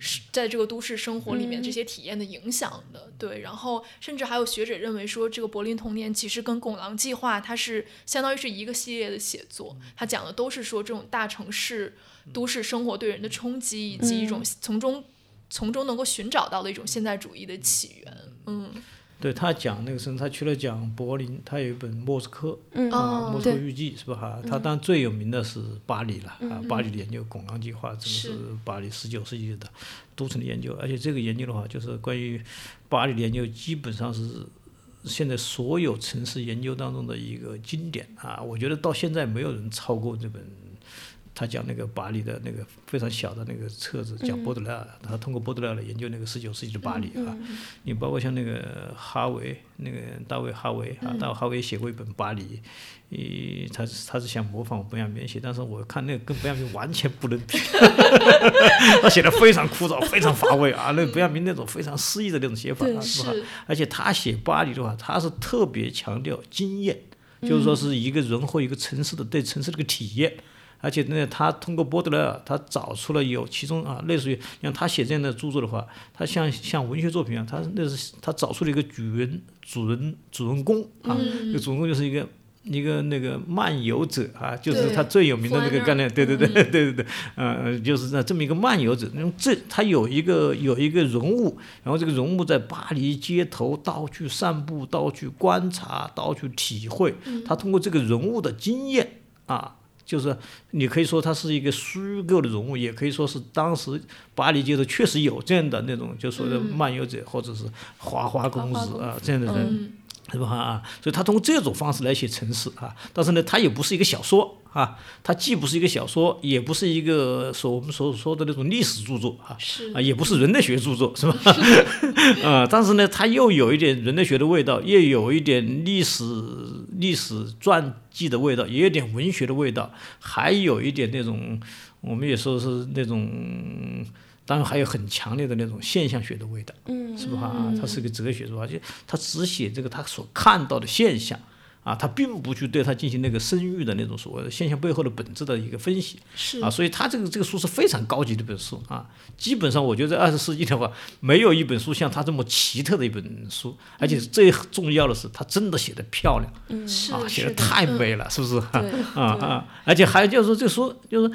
是在这个都市生活里面这些体验的影响的。对，然后甚至还有学者认为说，这个《柏林童年》其实跟《拱廊计划》它是相当于是一个系列的写作，它讲的都是说这种大城市都市生活对人的冲击，以及一种从中从中能够寻找到的一种现代主义的起源。嗯。对他讲那个什么，他除了讲柏林，他有一本《莫斯科》嗯啊，哦莫斯科日记》是吧？哈，他当然最有名的是巴黎了啊，巴黎的研究拱廊计划，这个是是巴黎十九世纪的都城的研究，而且这个研究的话，就是关于巴黎的研究，基本上是现在所有城市研究当中的一个经典啊，我觉得到现在没有人超过这本。他讲那个巴黎的那个非常小的那个册子，讲波德莱尔，他通过波德莱尔来研究那个十九世纪的巴黎啊。你包括像那个哈维，那个大卫哈维啊，大卫哈维写过一本《巴黎》，呃，他是他是想模仿本雅明写，但是我看那个跟本雅明完全不能比，他写的非常枯燥，非常乏味啊。那本雅明那种非常诗意的那种写法啊，是吧？而且他写巴黎的话，他是特别强调经验，就是说是一个人或一个城市的对城市的一个体验。而且呢，他通过波德莱尔，他找出了有其中啊，类似于像他写这样的著作的话，他像像文学作品啊，他那是他找出了一个主人主人主人公啊，这个主人公就是一个一个那个漫游者啊，就是他最有名的那个概念，对对对对对对，呃，就是那这么一个漫游者，那么这他有一个有一个人物，然后这个人物在巴黎街头到处散步，到处观察，到处体会，他通过这个人物的经验啊。就是你可以说他是一个虚构的人物，也可以说是当时巴黎街头确实有这样的那种，就所谓的漫游者或者是花花公子啊这样的人。嗯是吧啊？所以他通过这种方式来写城市啊，但是呢，他也不是一个小说啊，它既不是一个小说，也不是一个所我们所说的那种历史著作啊，也不是人类学著作，是吧？啊，但是呢，它又有一点人类学的味道，又有一点历史历史传记的味道，也有点文学的味道，还有一点那种我们也说是那种。当然还有很强烈的那种现象学的味道，嗯是吧？啊，他是个哲学是吧？就他只写这个他所看到的现象，啊，他并不去对他进行那个生育的那种所谓的现象背后的本质的一个分析，是啊，所以他这个这个书是非常高级的一本书啊。基本上我觉得在二十世纪的话，没有一本书像他这么奇特的一本书，而且最重要的是，他真的写的漂亮嗯是啊，写的太嗯美了，是不是？对啊啊！而且还有就是说，这书就是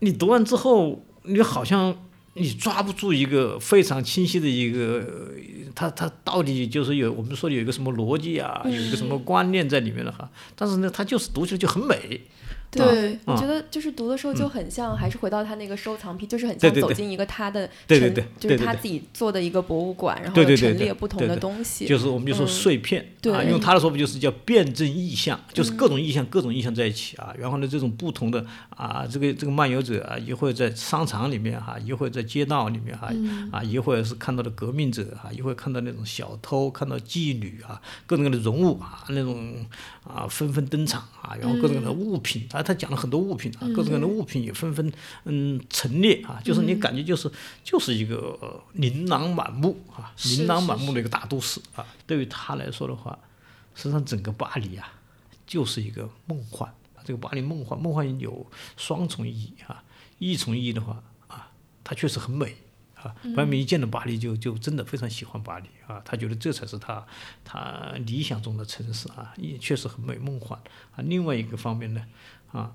你读完之后，你好像你抓不住一个非常清晰的一个，它它到底就是有我们说有一个什么逻辑啊，有一个什么观念在里面的哈。但是呢，它就是读起来就很美。对我啊觉得就是读的时候就很像，还是回到他那个收藏品，就是很像走进一个他的陈对对对就是他自己做的一个博物馆，然后陈列不同的东西。就是我们就说嗯碎片、对啊，用他的说法就是叫辩证意象，就是各种意象、各种意象在一起啊。然后呢，这种不同的啊，这个这个漫游者啊，一会儿在商场里面哈、一会儿在街道里面哈、啊，一会儿是看到的革命者哈、一会儿看到那种小偷，看到妓女啊，各种各样的人物啊，那种啊纷纷登场啊，然后各种各样的物品啊，他讲了很多物品啊，各种各样的物品也纷纷嗯陈列啊，就是你感觉就是就是一个呃琳琅满目啊，琳琅满目的一个大都市啊。对于他来说的话，实际上整个巴黎啊，就是一个梦幻。这个巴黎梦幻，梦幻有双重意义啊。一重意义的话啊，它确实很美啊。白明一见到巴黎就就真的非常喜欢巴黎啊，他觉得这才是他他理想中的城市啊，也确实很美梦幻啊。另外一个方面呢啊，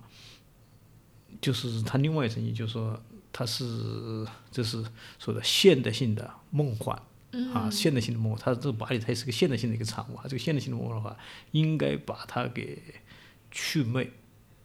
就是他另外一层意义，就是说它是这是说的现代性的梦幻。啊，现代性的梦幻，它这个巴黎它也是个现代性的一个产物啊。这个现代性的梦幻的话，应该把它给祛魅。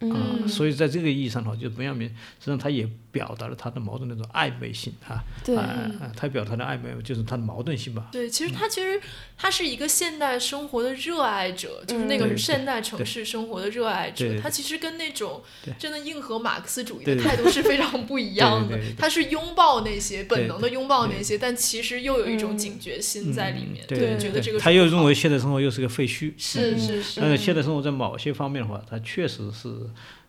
啊，所以在这个意义上的话，就本雅明实际上他也表达了他的矛盾那种暧昧性啊，啊，他表达的暧昧就是他的矛盾性吧。对，其实他其实他是一个现代生活的热爱者，就是那个现代城市生活的热爱者。他其实跟那种真的硬核马克思主义的态度是非常不一样的。他是拥抱那些本能的拥抱那些，但其实又有一种警觉心在里面。对，觉得这个他又认为现代生活又是个废墟。是是是。但是现代生活在某些方面的话，他确实是。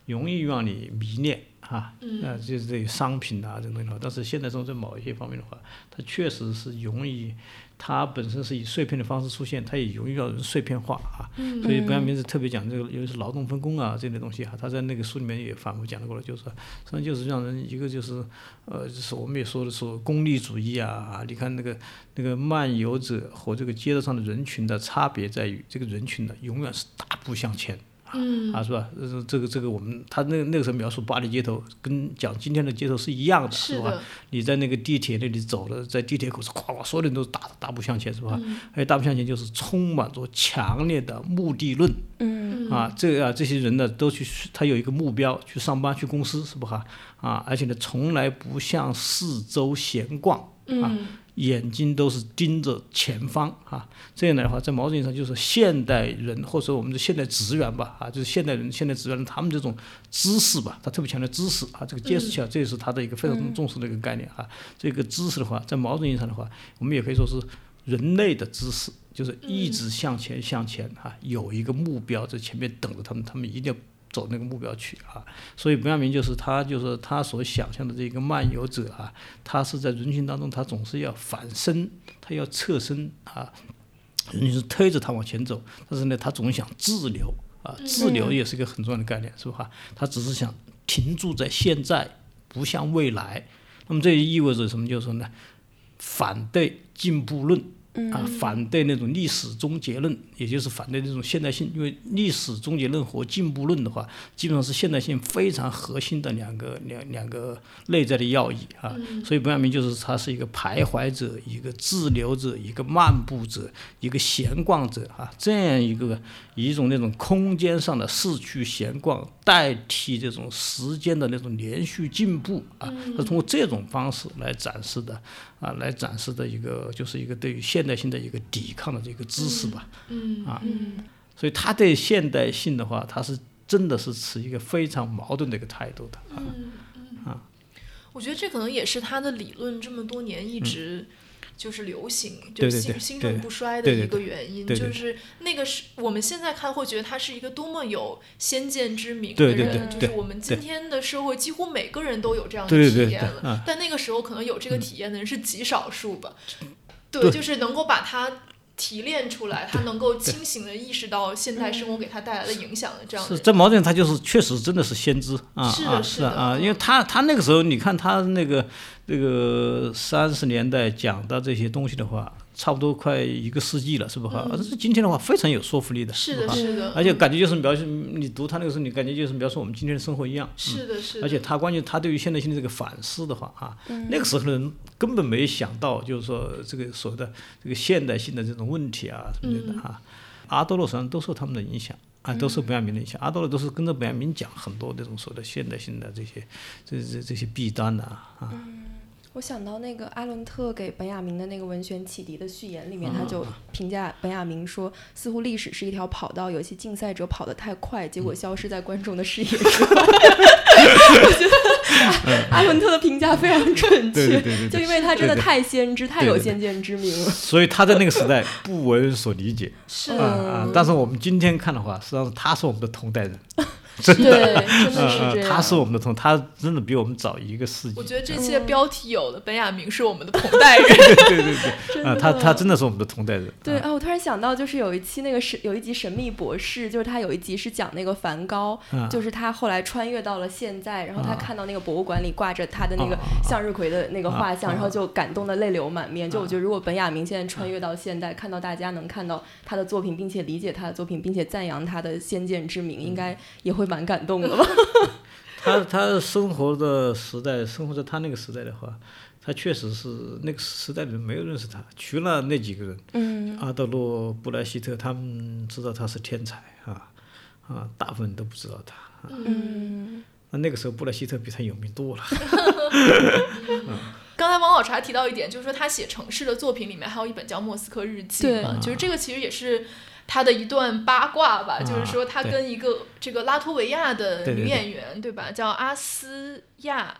容易让你迷恋哈，啊，就是这些商品啊，这种东西。但是现在中在某一些方面的话，它确实是容易，它本身是以碎片的方式出现，它也容易让人碎片化啊。所以，不要名字特别讲这个，尤其是劳动分工啊这类东西哈，他在那个书里面也反复讲过了，就是说，实际上就是让人一个就是，呃，就是我们也说的说功利主义啊，你看那个那个漫游者和这个街道上的人群的差别在于，这个人群呢永远是大步向前。嗯啊，是吧？呃，这个这个，我们他那那个时候描述巴黎街头，跟讲今天的街头是一样的，是吧？你在那个地铁那里走的，在地铁口是咵咵，所有人都是大大步向前，是吧？还有大步向前就是充满着强烈的目的论。嗯啊，这啊，这些人呢都去，他有一个目标，去上班去公司，是不哈？啊，而且呢，从来不向四周闲逛啊。眼睛都是盯着前方啊，这样的话，在某种意义上就是现代人，或者说我们的现代职员吧，啊，就是现代人、现代职员他们这种知识吧，他特别强调知识啊，这个见识起来，这也是他的一个非常重视的一个概念啊。这个知识的话，在某种意义上的话，我们也可以说是人类的知识，就是一直向前向前啊，有一个目标在前面等着他们，他们一定要。走那个目标去啊，所以不亚明就是他，就是他所想象的这个漫游者啊，他是在人群当中，他总是要反身，他要侧身啊，人群是推着他往前走，但是呢，他总想滞留啊，滞留也是一个很重要的概念，是吧？他只是想停住在现在，不向未来。那么这意味着什么？就是说呢，反对进步论。啊，反对那种历史终结论，也就是反对这种现代性，因为历史终结论和进步论的话，基本上是现代性非常核心的两个两两个内在的要义啊。所以本雅明就是他是一个徘徊者，一个滞留者，一个漫步者，一个闲逛者啊，这样一个以一种那种空间上的逝去闲逛代替这种时间的那种连续进步啊，是通过这种方式来展示的。啊，来展示的一个就是一个对于现代性的一个抵抗的这个知识吧，嗯啊，所以他对现代性的话，他是真的是持一个非常矛盾的一个态度的啊啊，我觉得这可能也是他的理论这么多年一直。就是流行，就是兴兴盛不衰的一个原因，就是那个是我们现在看会觉得他是一个多么有先见之明的人，就是我们今天的社会几乎每个人都有这样的体验了，但那个时候可能有这个体验的人是极少数吧，对，就是能够把他。提炼出来，他能够清醒的意识到现代生活给他带来的影响的这样。是这矛盾他就是确实真的是先知啊是的是的啊，因为他他那个时候你看他那个那个三十年代讲的这些东西的话。差不多快一个世纪了，是不哈？但是今天的话非常有说服力的，是的，是的。而且感觉就是描述你读他那个时候，你感觉就是描述我们今天的生活一样。是的，是的。而且他关键他对于现代性的这个反思的话啊，那个时候的人根本没想到，就是说这个所谓的这个现代性的这种问题啊什么的哈。阿多洛实际上都受他们的影响啊，都受本雅明的影响。阿多洛都是跟着本雅明讲很多这种所谓的现代性的这些这这这些弊端的啊。我想到那个阿伦特给本雅明的那个文选启迪的序言里面，他就评价本雅明说，似乎历史是一条跑道，有些竞赛者跑得太快，结果消失在观众的视野之外。我觉得阿伦特的评价非常准确，就因为他真的太先知，太有先见之明了。所以他在那个时代不为人所理解。是啊，但是我们今天看的话，实际上他是我们的同代人。真的，对，真的是呃这样。他是我们的同，他真的比我们早一个世纪我。觉得这期的标题有了，本雅明是我们的同代人。对对对。啊，他他真的是我们的同代人。啊对啊，我突然想到，就是有一期那个神有一集《神秘博士》，就是他有一集是讲那个梵高，啊就是他后来穿越到了现在，然后他啊看到那个博物馆里挂着他的那个啊向日葵的那个画像，啊然后就感动的泪流满面。就我啊觉得，如果本雅明现在穿越到现代，看到大家能看到他的作品，并且理解他的作品，并且赞扬他的先见之明，应嗯该也会蛮感动的吧？他他生活的时代，生活在他那个时代的话，他确实是那个时代的人没有认识他，除了那几个人，嗯，阿德洛、布莱希特，他们知道他是天才啊啊，大部分人都不知道他。嗯，那那个时候，布莱希特比他有名多了。刚才王老茶提到一点，就是说他写城市的作品里面还有一本叫《莫斯科日记》对嘛，就是这个其实也是他的一段八卦吧，啊就是说他跟一个这个拉脱维亚的女演员，对吧？叫阿斯亚，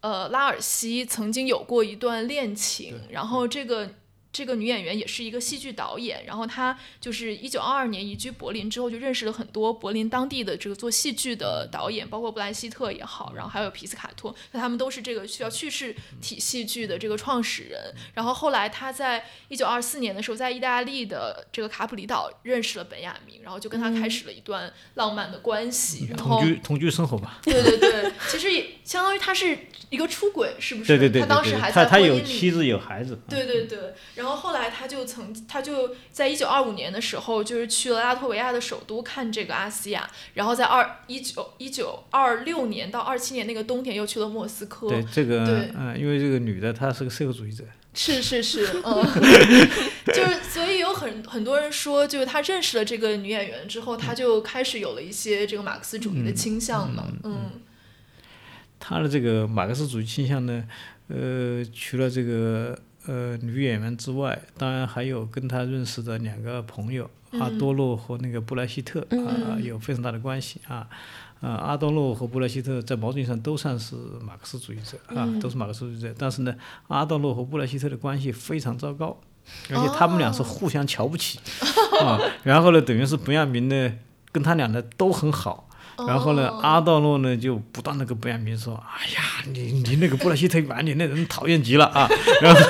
呃，拉尔西，曾经有过一段恋情，然后这个。这个女演员也是一个戏剧导演，然后她就是一九二二年移居柏林之后，就认识了很多柏林当地的这个做戏剧的导演，包括布莱希特也好，然后还有皮斯卡托，那他们都是这个需要叙事体戏剧的这个创始人。然后后来她在一九二四年的时候，在意大利的这个卡普里岛认识了本雅明，然后就跟他开始了一段浪漫的关系。然后同居同居生活吧。对对对，其实也相当于他是一个出轨，是不是？对对对他对对，当时还他他在婚姻里有妻子有孩子。对对对，然后后来他就曾，他就在一九二五年的时候，就是去了拉脱维亚的首都看这个阿西亚，然后在二一九一九二六年到二七年那个冬天又去了莫斯科。对这个对，嗯，因为这个女的她是个社会主义者，是是是，嗯，就是所以有很很多人说，就是他认识了这个女演员之后，他就开始有了一些这个马克思主义的倾向了，嗯他的这个马克思主义倾向呢，呃，除了这个呃女演员之外，当然还有跟她认识的两个朋友、阿多洛和那个布莱希特啊、有非常大的关系啊。啊，阿多洛和布莱希特在某种意义上都算是马克思主义者啊，都是马克思主义者。但是呢，阿多洛和布莱希特的关系非常糟糕，而且他们俩是互相瞧不起、啊。然后呢，等于是本雅明呢跟他俩呢都很好。然后呢，阿道洛呢就不断的跟本雅明说：“哎呀，你你那个布莱希特把你那人讨厌极了啊！” 然后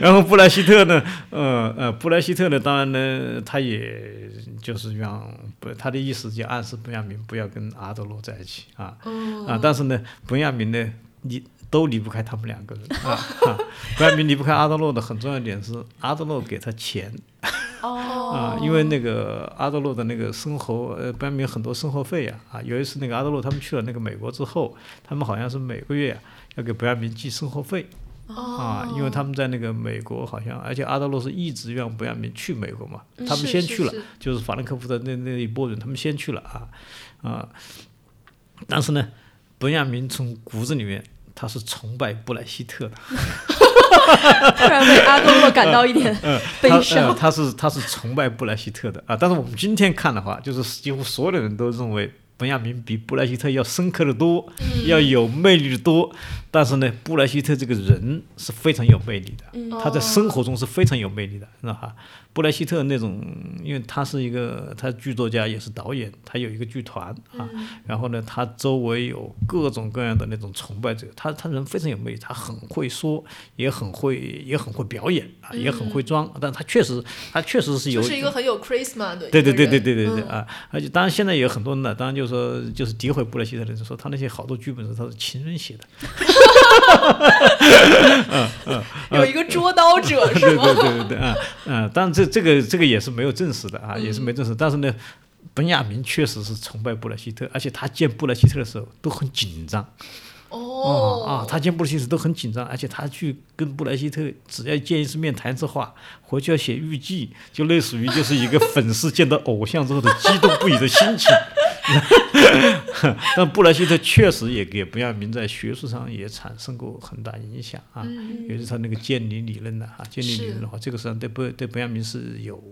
然后布莱希特呢，呃呃，布莱希特呢，当然呢，他也就是让不他的意思就暗示本雅明不要跟阿道洛在一起啊啊！但是呢，本雅明呢，离都离不开他们两个人啊啊！本雅明离不开阿德洛的很重要一点是阿德洛给他钱。哦，啊，因为那个阿德洛的那个生活，呃，班明很多生活费呀、啊，有一次那个阿德洛他们去了那个美国之后，他们好像是每个月、啊、要给白亚明寄生活费。啊，因为他们在那个美国好像，而且阿德洛是一直让本亚明去美国嘛，他们先去了，是就是法兰克福的那那一波人，他们先去了啊。啊，但是呢，本亚明从骨子里面他是崇拜布莱希特的。突然为阿多洛感到一点悲他呃伤。他是他是崇拜布莱希特的啊，但是我们今天看的话，就是几乎所有的人都认为本雅明比布莱希特要深刻的多，要有魅力的多。但是呢，布莱希特这个人是非常有魅力的，他在生活中是非常有魅力的，是吧？布莱希特那种，因为他是一个他剧作家也是导演，他有一个剧团啊，然后呢，他周围有各种各样的那种崇拜者，他他人非常有魅力，他很会说，也很会也很会表演啊，也很会装，但他确实他确实是有就是一个很有 charisma 的对对对对对对对嗯。啊！而且当然现在也有很多人呢，当然就是说就是诋毁布莱希特的人说他那些好多剧本是他是情人写的，有一个捉刀者是吗？对对对对对嗯嗯！当然这这个这个也是没有证实的啊，也是没证实。但是呢，本雅明确实是崇拜布莱希特，而且他见布莱希特的时候都很紧张。哦。啊，他见布莱希特都很紧张，而且他去跟布莱希特只要见一次面谈一次话，回去要写日记，就类似于就是一个粉丝见到偶像之后的激动不已的心情。但布莱希特确实也给本雅明在学术上也产生过很大影响啊，嗯尤其是他那个建立理论的啊，建立理论的话，这个实际上对本对本雅明是有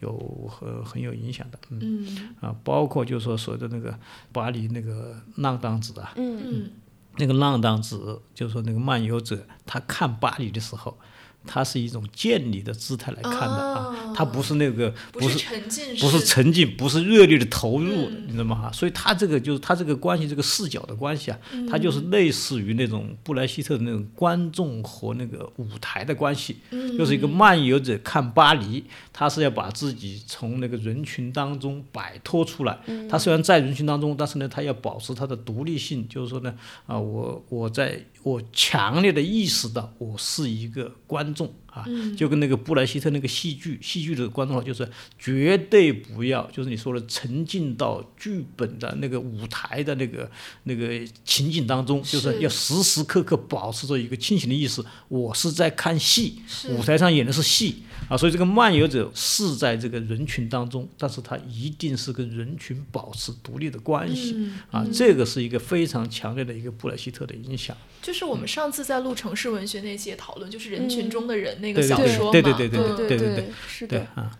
有很很有影响的，嗯。嗯。啊，包括就是说所谓的那个巴黎那个浪荡子啊，嗯嗯那个浪荡子，就是说那个漫游者，他看巴黎的时候，它是一种见你的姿态来看的啊哦，它不是那个不不是沉浸，不是沉浸，不是热烈的投入，嗯你知道吗？哈，所以它这个就是它这个关系，这个视角的关系啊，它就是嗯类似于那种布莱希特的那种观众和那个舞台的关系，嗯就是一个漫游者看巴黎，他是要把自己从那个人群当中摆脱出来。嗯他虽然在人群当中，但是呢，他要保持他的独立性，就是说呢，啊，我我在我强烈的意识到我是一个观众啊，嗯。就跟那个布莱希特那个戏剧，戏剧的观众就是绝对不要，就是你说的沉浸到剧本的那个舞台的那个那个情景当中，就是是要时时刻刻保持着一个清醒的意识，我是在看戏，舞台上演的是戏啊，所以这个漫游者是在这个人群当中，但是他一定是跟人群保持独立的关系、嗯啊，这个是一个非常强烈的一个布莱希特的影响。就是我们上次在录城市文学那期也讨论，就是人群嗯。中的人那个小说嘛，对对对对嗯对对对是的。啊，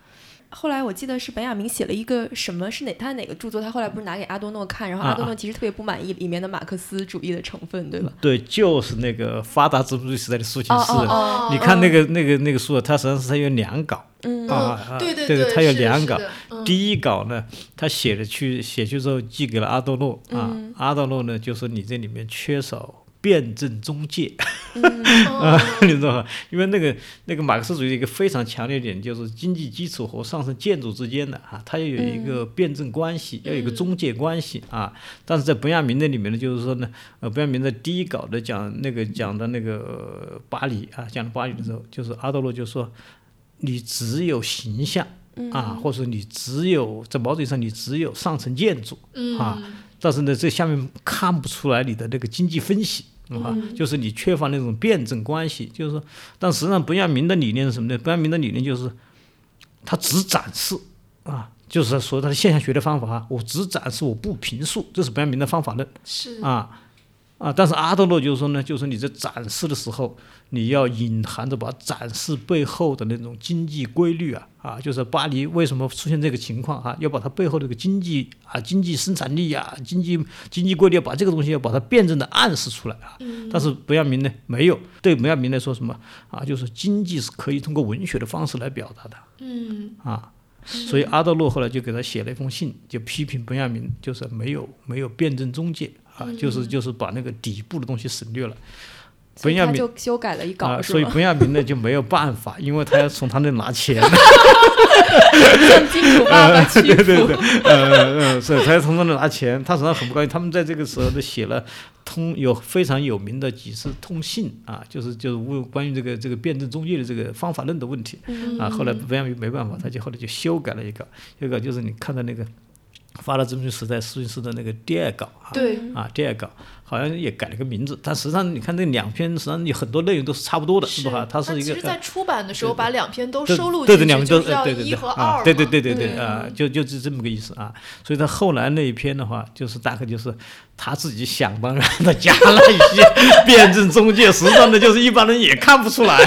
后来我记得是本雅明写了一个什么是哪他哪个著作，他后来不是拿给阿多诺看，然后啊阿多诺其实特别不满意里面的马克思主义的成分，对吧？对，就是那个发达资本主义时代的抒情诗。你看那个那个那个书啊，它实际上是它有两稿嗯。对对对，它有是的两稿。是的嗯。第一稿呢，他写了去写去之后寄给了阿多诺啊，嗯。阿多诺呢就说你这里面缺少辩证中介，啊 你知道吗？因为那个那个马克思主义的一个非常强烈的点就是经济基础和上层建筑之间的啊，它要有一个辩证关系，要有一个中介关系啊。但是在本雅明那里面呢，就是说呢，呃，本雅明在第一稿的讲那个讲的那个呃巴黎啊，讲的巴黎的时候，就是阿德洛就说，你只有形象啊，或者说你只有在某种意义上你只有上层建筑啊，但是呢，这下面看不出来你的那个经济分析。啊，就是你缺乏那种辩证关系，就是说，但实际上不要明的理念是什么呢？不要明的理念就是，他只展示啊，就是说他的现象学的方法啊，我只展示，我不评述，这是不要明的方法论是啊啊。但是阿德勒就是说呢，就是说你在展示的时候，你要隐含着把展示背后的那种经济规律啊啊，就是巴黎为什么出现这个情况啊，要把它背后这个经济啊、经济生产力啊、经济经济规律，要把这个东西要把它辩证的暗示出来啊。但是本亚明呢，没有对本亚明来说什么啊，就是经济是可以通过文学的方式来表达的。嗯啊，所以阿德洛后来就给他写了一封信，就批评本雅明就是没有没有辩证中介啊，就是就是把那个底部的东西省略了。所以他本雅明就修改了一稿，啊，所以本亚明呢就没有办法，因为他要从他那拿钱，向金主爸爸屈对对服。对，呃呃，是他要从他那拿钱，他实际上很不高兴。他们在这个时候呢写了通有非常有名的几次通信啊，就是就是问关于这个这个辩证中介的这个方法论的问题啊。后来本雅明没办法，他就后来就修改了一个，修改就是你看到那个发了资本时代苏军师的那个第二稿啊，对啊，第二稿好像也改了个名字，但实际上你看这两篇，实际上有很多内容都是差不多的，是吧？它是一个其实，在出版的时候把两篇都收录对对，进去，两篇都就是要对对对一和啊，二对对嘛对对对啊，就就是这么个意思啊。所以他后来那一篇的话，就是大概就是他自己想当然的加了一些 辩证中介，实际上呢，就是一般人也看不出来。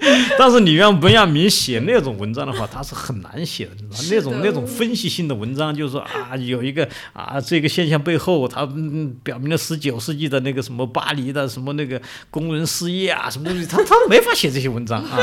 但是你让本亚明写那种文章的话，他是很难写的，你知道那种那种分析性的文章，就是说啊，有一个啊，这个现象背后，他嗯表明了十九世纪的那个什么巴黎的什么那个工人失业啊，什么东西，他 他没法写这些文章啊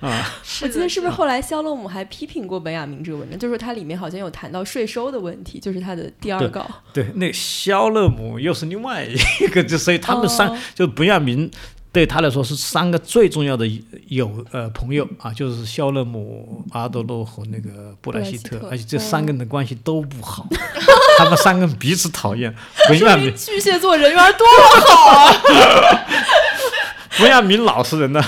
啊。我记得是不是后来肖勒姆还批评过本雅明这个文章，就是它里面好像有谈到税收的问题，就是他的第二对稿。对，那个肖勒姆又是另外一个，就所以他们三、哦就本雅明对他来说是三个最重要的友呃朋友啊，就是肖勒姆、阿德洛和那个布莱希特，而且这三个人的关系都不好，他们三个人彼此讨厌。不要明巨蟹座人缘多么好啊！不要明老实人呢，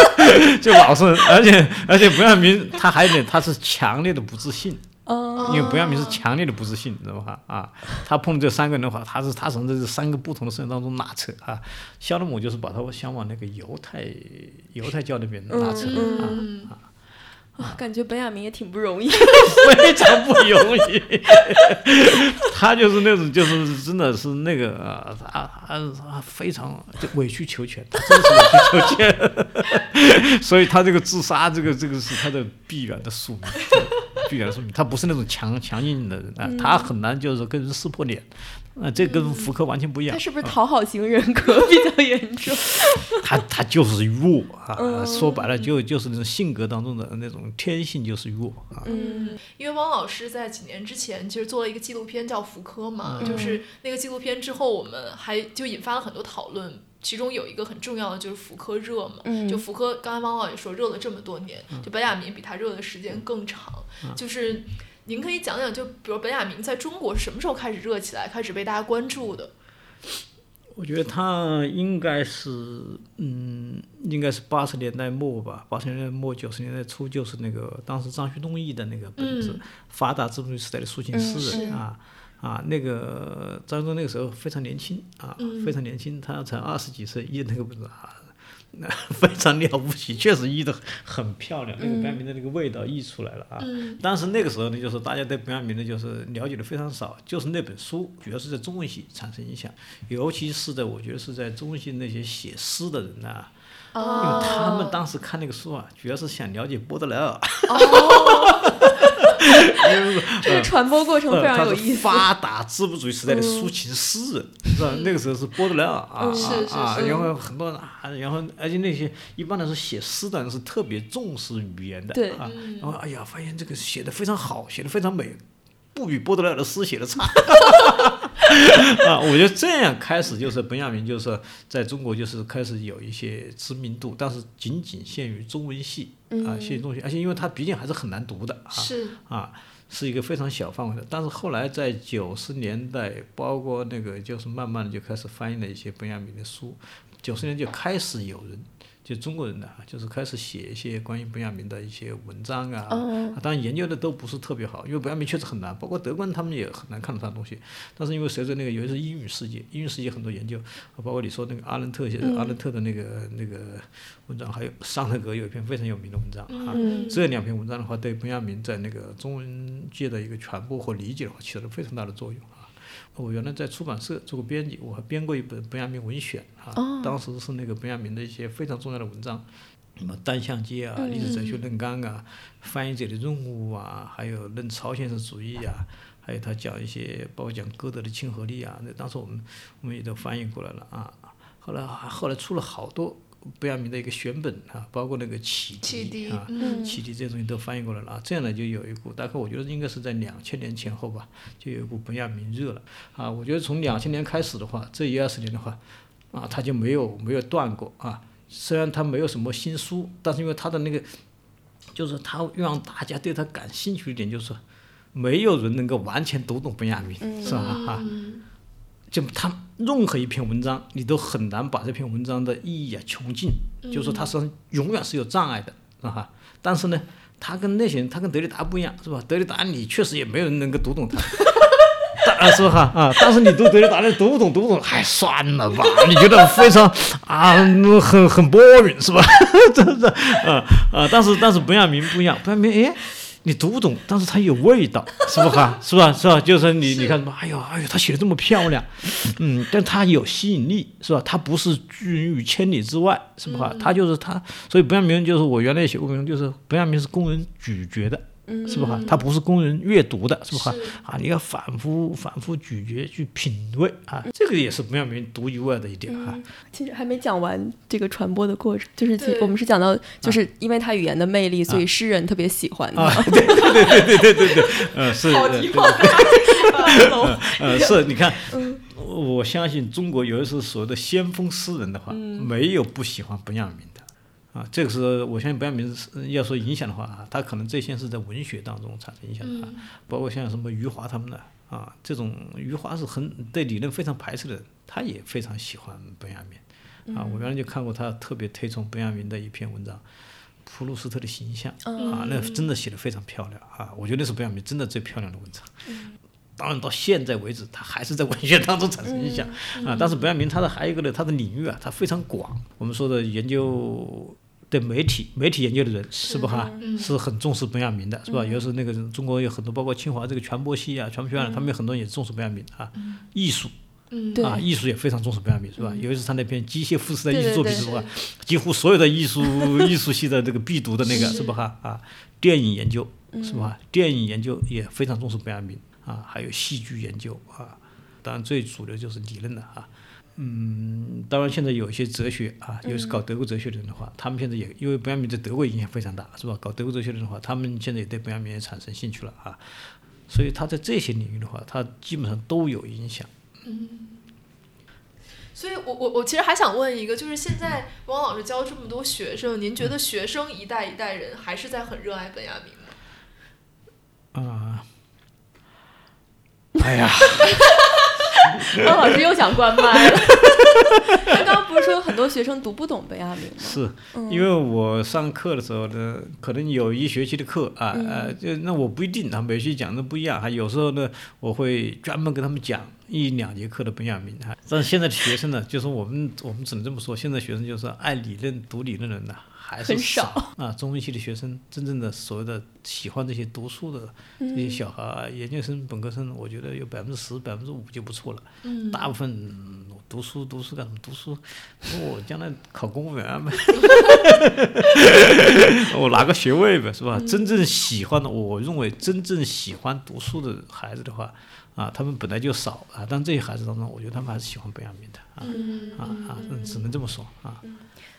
就老实人，而且而且不要明他还有点他是强烈的不自信。嗯，因为不要明是强烈的不自信，你知道吧？啊，他碰这三个人的话，他是他从这三个不同的声音当中拉扯啊。肖勒姆就是把他想往那个犹太犹太教那边拉扯、嗯啊，啊感觉本雅明也挺不容易。非常不容易。他就是那种，就是真的是那个啊，他他非常委曲求全，他真是委曲求全。所以他这个自杀，这个这个是他的必然的宿命。必然的宿命，他不是那种强强硬的人啊，他很难就是跟人撕破脸。啊，这跟福柯完全不一样。他是不是讨好型人格 比较严重？他他就是弱啊，嗯说白了就就是那种性格当中的那种天性就是弱啊。嗯因为汪老师在几年之前其实做了一个纪录片叫《福柯》嘛，就是那个纪录片之后，我们还就引发了很多讨论。其中有一个很重要的就是福柯热嘛，嗯就福柯，刚才汪老也说热了这么多年，就白雅明比他热的时间更长。就是您可以讲讲，就比如本雅明在中国是什么时候开始热起来，开始被大家关注的？我觉得他应该是，嗯，应该是八十年代末吧，八十年代末九十年代初，就是那个当时张旭东译的那个本子《发达资本主义时代的抒情诗人》啊啊，那个张旭东那个时候非常年轻啊，非常年轻，他才二十几岁译的那个本子啊。那 非常了不起，确实译的很漂亮，那个本雅明的那个味道溢出来了啊。但是那个时候呢，就是大家对本雅明呢，就是了解的非常少，就是那本书主要是在中文系产生影响，尤其是在我觉得是在中文系那些写诗的人啊、因为他们当时看那个书啊，主要是想了解波德莱尔，这个传播过程非常有意思。发达资本主义时代的抒情诗人，是吧？那个时候是波德莱尔啊嗯是是啊然后很多人啊，然后而且那些一般来说写诗的人是特别重视语言的，对啊，然后哎呀，发现这个写的非常好，写的非常美，不比波德莱尔的诗写的差。啊，我觉得这样开始就是本雅明，就是在中国就是开始有一些知名度，但是仅仅限于中文系啊，限于中文系，而且因为它毕竟还是很难读的啊，是啊，是一个非常小范围的。但是后来在九十年代，包括那个就是慢慢的就开始翻译了一些本雅明的书，九十年就开始有人。就中国人呢，就是开始写一些关于本雅明的一些文章啊，啊当然研究的都不是特别好，因为本雅明确实很难，包括德国人他们也很难看懂他的东西。但是因为随着那个，尤其是英语世界，英语世界很多研究，包括你说那个阿伦特写的、阿伦特的那个那个文章，还有桑德格有一篇非常有名的文章啊，这两篇文章的话，对本雅明在那个中文界的一个传播和理解的话，起到了非常大的作用啊。我原来在出版社做过编辑，我还编过一本本雅明文选啊，当时是那个本雅明的一些非常重要的文章，什么单向街啊、历史哲学论纲啊、翻译者的任务啊，还有论超现实主义啊，还有他讲一些包括讲歌德的亲和力啊，那当时我们我们也都翻译过来了啊。后来后来出了好多本雅明的一个选本啊，包括那个启启迪啊，嗯启迪这些东西都翻译过来了啊，这样呢就有一股，大概我觉得应该是在两千年前后吧，就有一股本雅明热了啊。我觉得从两千年开始的话，这一二十年的话，啊，他就没有没有断过啊。虽然他没有什么新书，但是因为他的那个，就是他让大家对他感兴趣一点，就是没有人能够完全读懂本雅明，是吧？啊，就他任何一篇文章，你都很难把这篇文章的意义啊穷尽，就是说它实际上永远是有障碍的，啊哈。但是呢，他跟那些人，他跟德里达不一样，是吧？德里达你确实也没有人能够读懂他。但 啊，是吧？啊，但是你读德里达，你读不懂，读不懂，哎，算了吧。你觉得非常啊，嗯很很 boring 是吧？真的啊啊！但是但是本雅明不一样，本雅明哎，你读不懂，但是它有味道，是不哈？是吧？是吧？就是你你看什么？哎呦哎呦，他写的这么漂亮，嗯，但他有吸引力，是吧？他不是拒人于千里之外，是吧？他就是他，所以不要明就是我原来也写过名，就是不要明是供人咀嚼的。是吧？它不是供人阅读的，是吧？啊，你要反复、反复咀嚼去品味啊，这个也是本雅明独一无二的一点啊。其实还没讲完这个传播的过程，就是其我们是讲到，就是因为他语言的魅力，所以诗人特别喜欢他。啊，对对对对对对对，呃，是，好呃题化，呃，是，你看，我我相信中国有的是所谓的先锋诗人的话，没有不喜欢本雅明的。啊，这个是我相信本雅明是要说影响的话啊，他可能最先是在文学当中产生影响的啊，包括像什么余华他们的啊，这种余华是很对理论非常排斥的人，他也非常喜欢本雅明啊。我原来就看过他特别推崇本雅明的一篇文章。普鲁斯特的形象啊，那真的写的非常漂亮啊！我觉得那是本雅明真的最漂亮的文章。当然到现在为止，他还是在文学当中产生影响啊。但是本亚明他的还有一个呢，他的领域啊，他非常广。我们说的研究对媒体媒体研究的人是不哈，是很重视本雅明的，是吧？尤其是那个中国有很多，包括清华这个传播系啊、传播学院，他们有很多人也重视本雅明啊。艺术对啊，艺术也非常重视本雅明，是吧？尤其是他那篇《机械复式的艺术作品》，是吧？几乎所有的艺术艺术系的这个必读的那个，是吧？哈啊，电影研究是吧？电影研究也非常重视本雅明啊，还有戏剧研究啊。当然最主流就是理论的啊。嗯，当然现在有一些哲学啊，尤其是搞德国哲学的人的话，他们现在也因为本雅明在德国影响非常大，是吧？搞德国哲学的人的话，他们现在也对本雅明也产生兴趣了啊。所以他在这些领域的话，他基本上都有影响。嗯所以我我我其实还想问一个，就是现在汪老师教这么多学生，您觉得学生一代一代人还是在很热爱本雅明吗？啊、哎呀，汪老师又想关麦了。他刚刚不是说有很多学生读不懂本雅明吗？是因为我上课的时候呢，可能有一学期的课啊，呃，就那我不一定啊，每学期讲的不一样，还有时候呢，我会专门跟他们讲一两节课的本雅明哈。但是现在的学生呢，就是我们我们只能这么说，现在学生就是爱理论、读理论的人呢，还是很少啊。中文系的学生，真正的所谓的喜欢这些读书的这些小孩啊，研究生、本科生，我觉得有百分之十、百分之五就不错了。嗯大部分嗯读书读书干什么？读书，我将来考公务员呗，我拿个学位呗，是吧？真正喜欢的，我认为真正喜欢读书的孩子的话，啊，他们本来就少啊，但这些孩子当中，我觉得他们还是喜欢本雅明的啊啊啊，嗯只能这么说啊。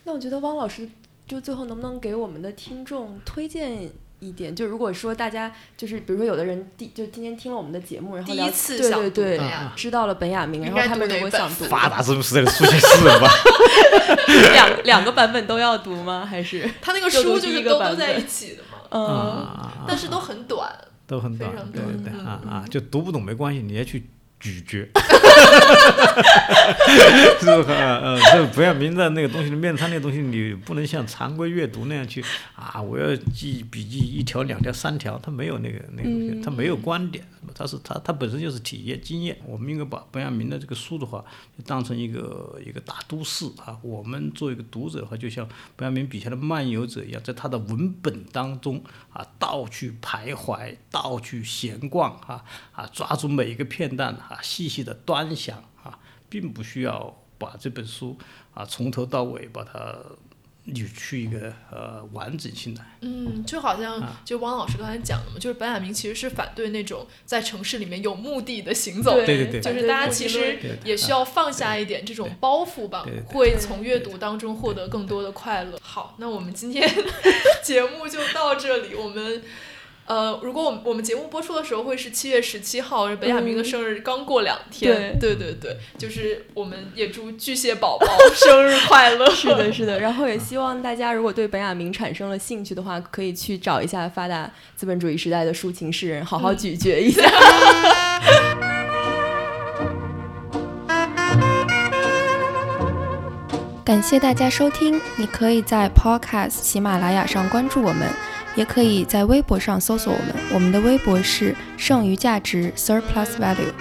那我觉得汪老师就最后能不能给我们的听众推荐一点？就如果说大家就是比如说有的人第就今天听了我们的节目，然后第一次对想读对对知道了本雅明，然后他们如果想读，发达之路时代的书写诗人吧，两两个版本都要读吗？还是他那个书就是一个版都都在本一起的嘛，嗯啊，但是都很短。都很短对对对短啊啊，就读不懂没关系，你也去咀嚼。是不是？呃呃，这不要明的那个东西，面他那个东西，你不能像常规阅读那样去啊，我要记笔记一条、两条、三条，它没有那个那个东西，它没有观点，它是它它本身就是体验经验。我们应该把本雅明的这个书的话，就当成一个一个大都市啊。我们作为一个读者的话，就像本雅明笔下的漫游者一样，在他的文本当中啊，到处徘徊，到处闲逛啊啊，抓住每一个片段啊，细细的端详啊，并不需要把这本书啊从头到尾把它扭曲一个呃完整性的。嗯，就好像就汪老师刚才讲的嘛，就是本雅明其实是反对那种在城市里面有目的的行走，对对对就是大家其实也需要放下一点这种包袱吧会从阅读当中获得更多的快乐。好，那我们今天 节目就到这里，我们。呃，如果我们我们节目播出的时候会是七月十七号，本雅明的生日刚过两天，对对对，就是我们也祝巨蟹宝宝 生日快乐。是的，是的。然后也希望大家如果对本雅明产生了兴趣的话，可以去找一下发达资本主义时代的抒情诗人，好好咀嚼一下。感谢大家收听，你可以在 Podcast 喜马拉雅上关注我们，也可以在微博上搜索我们，我们的微博是剩余价值 Surplus Value。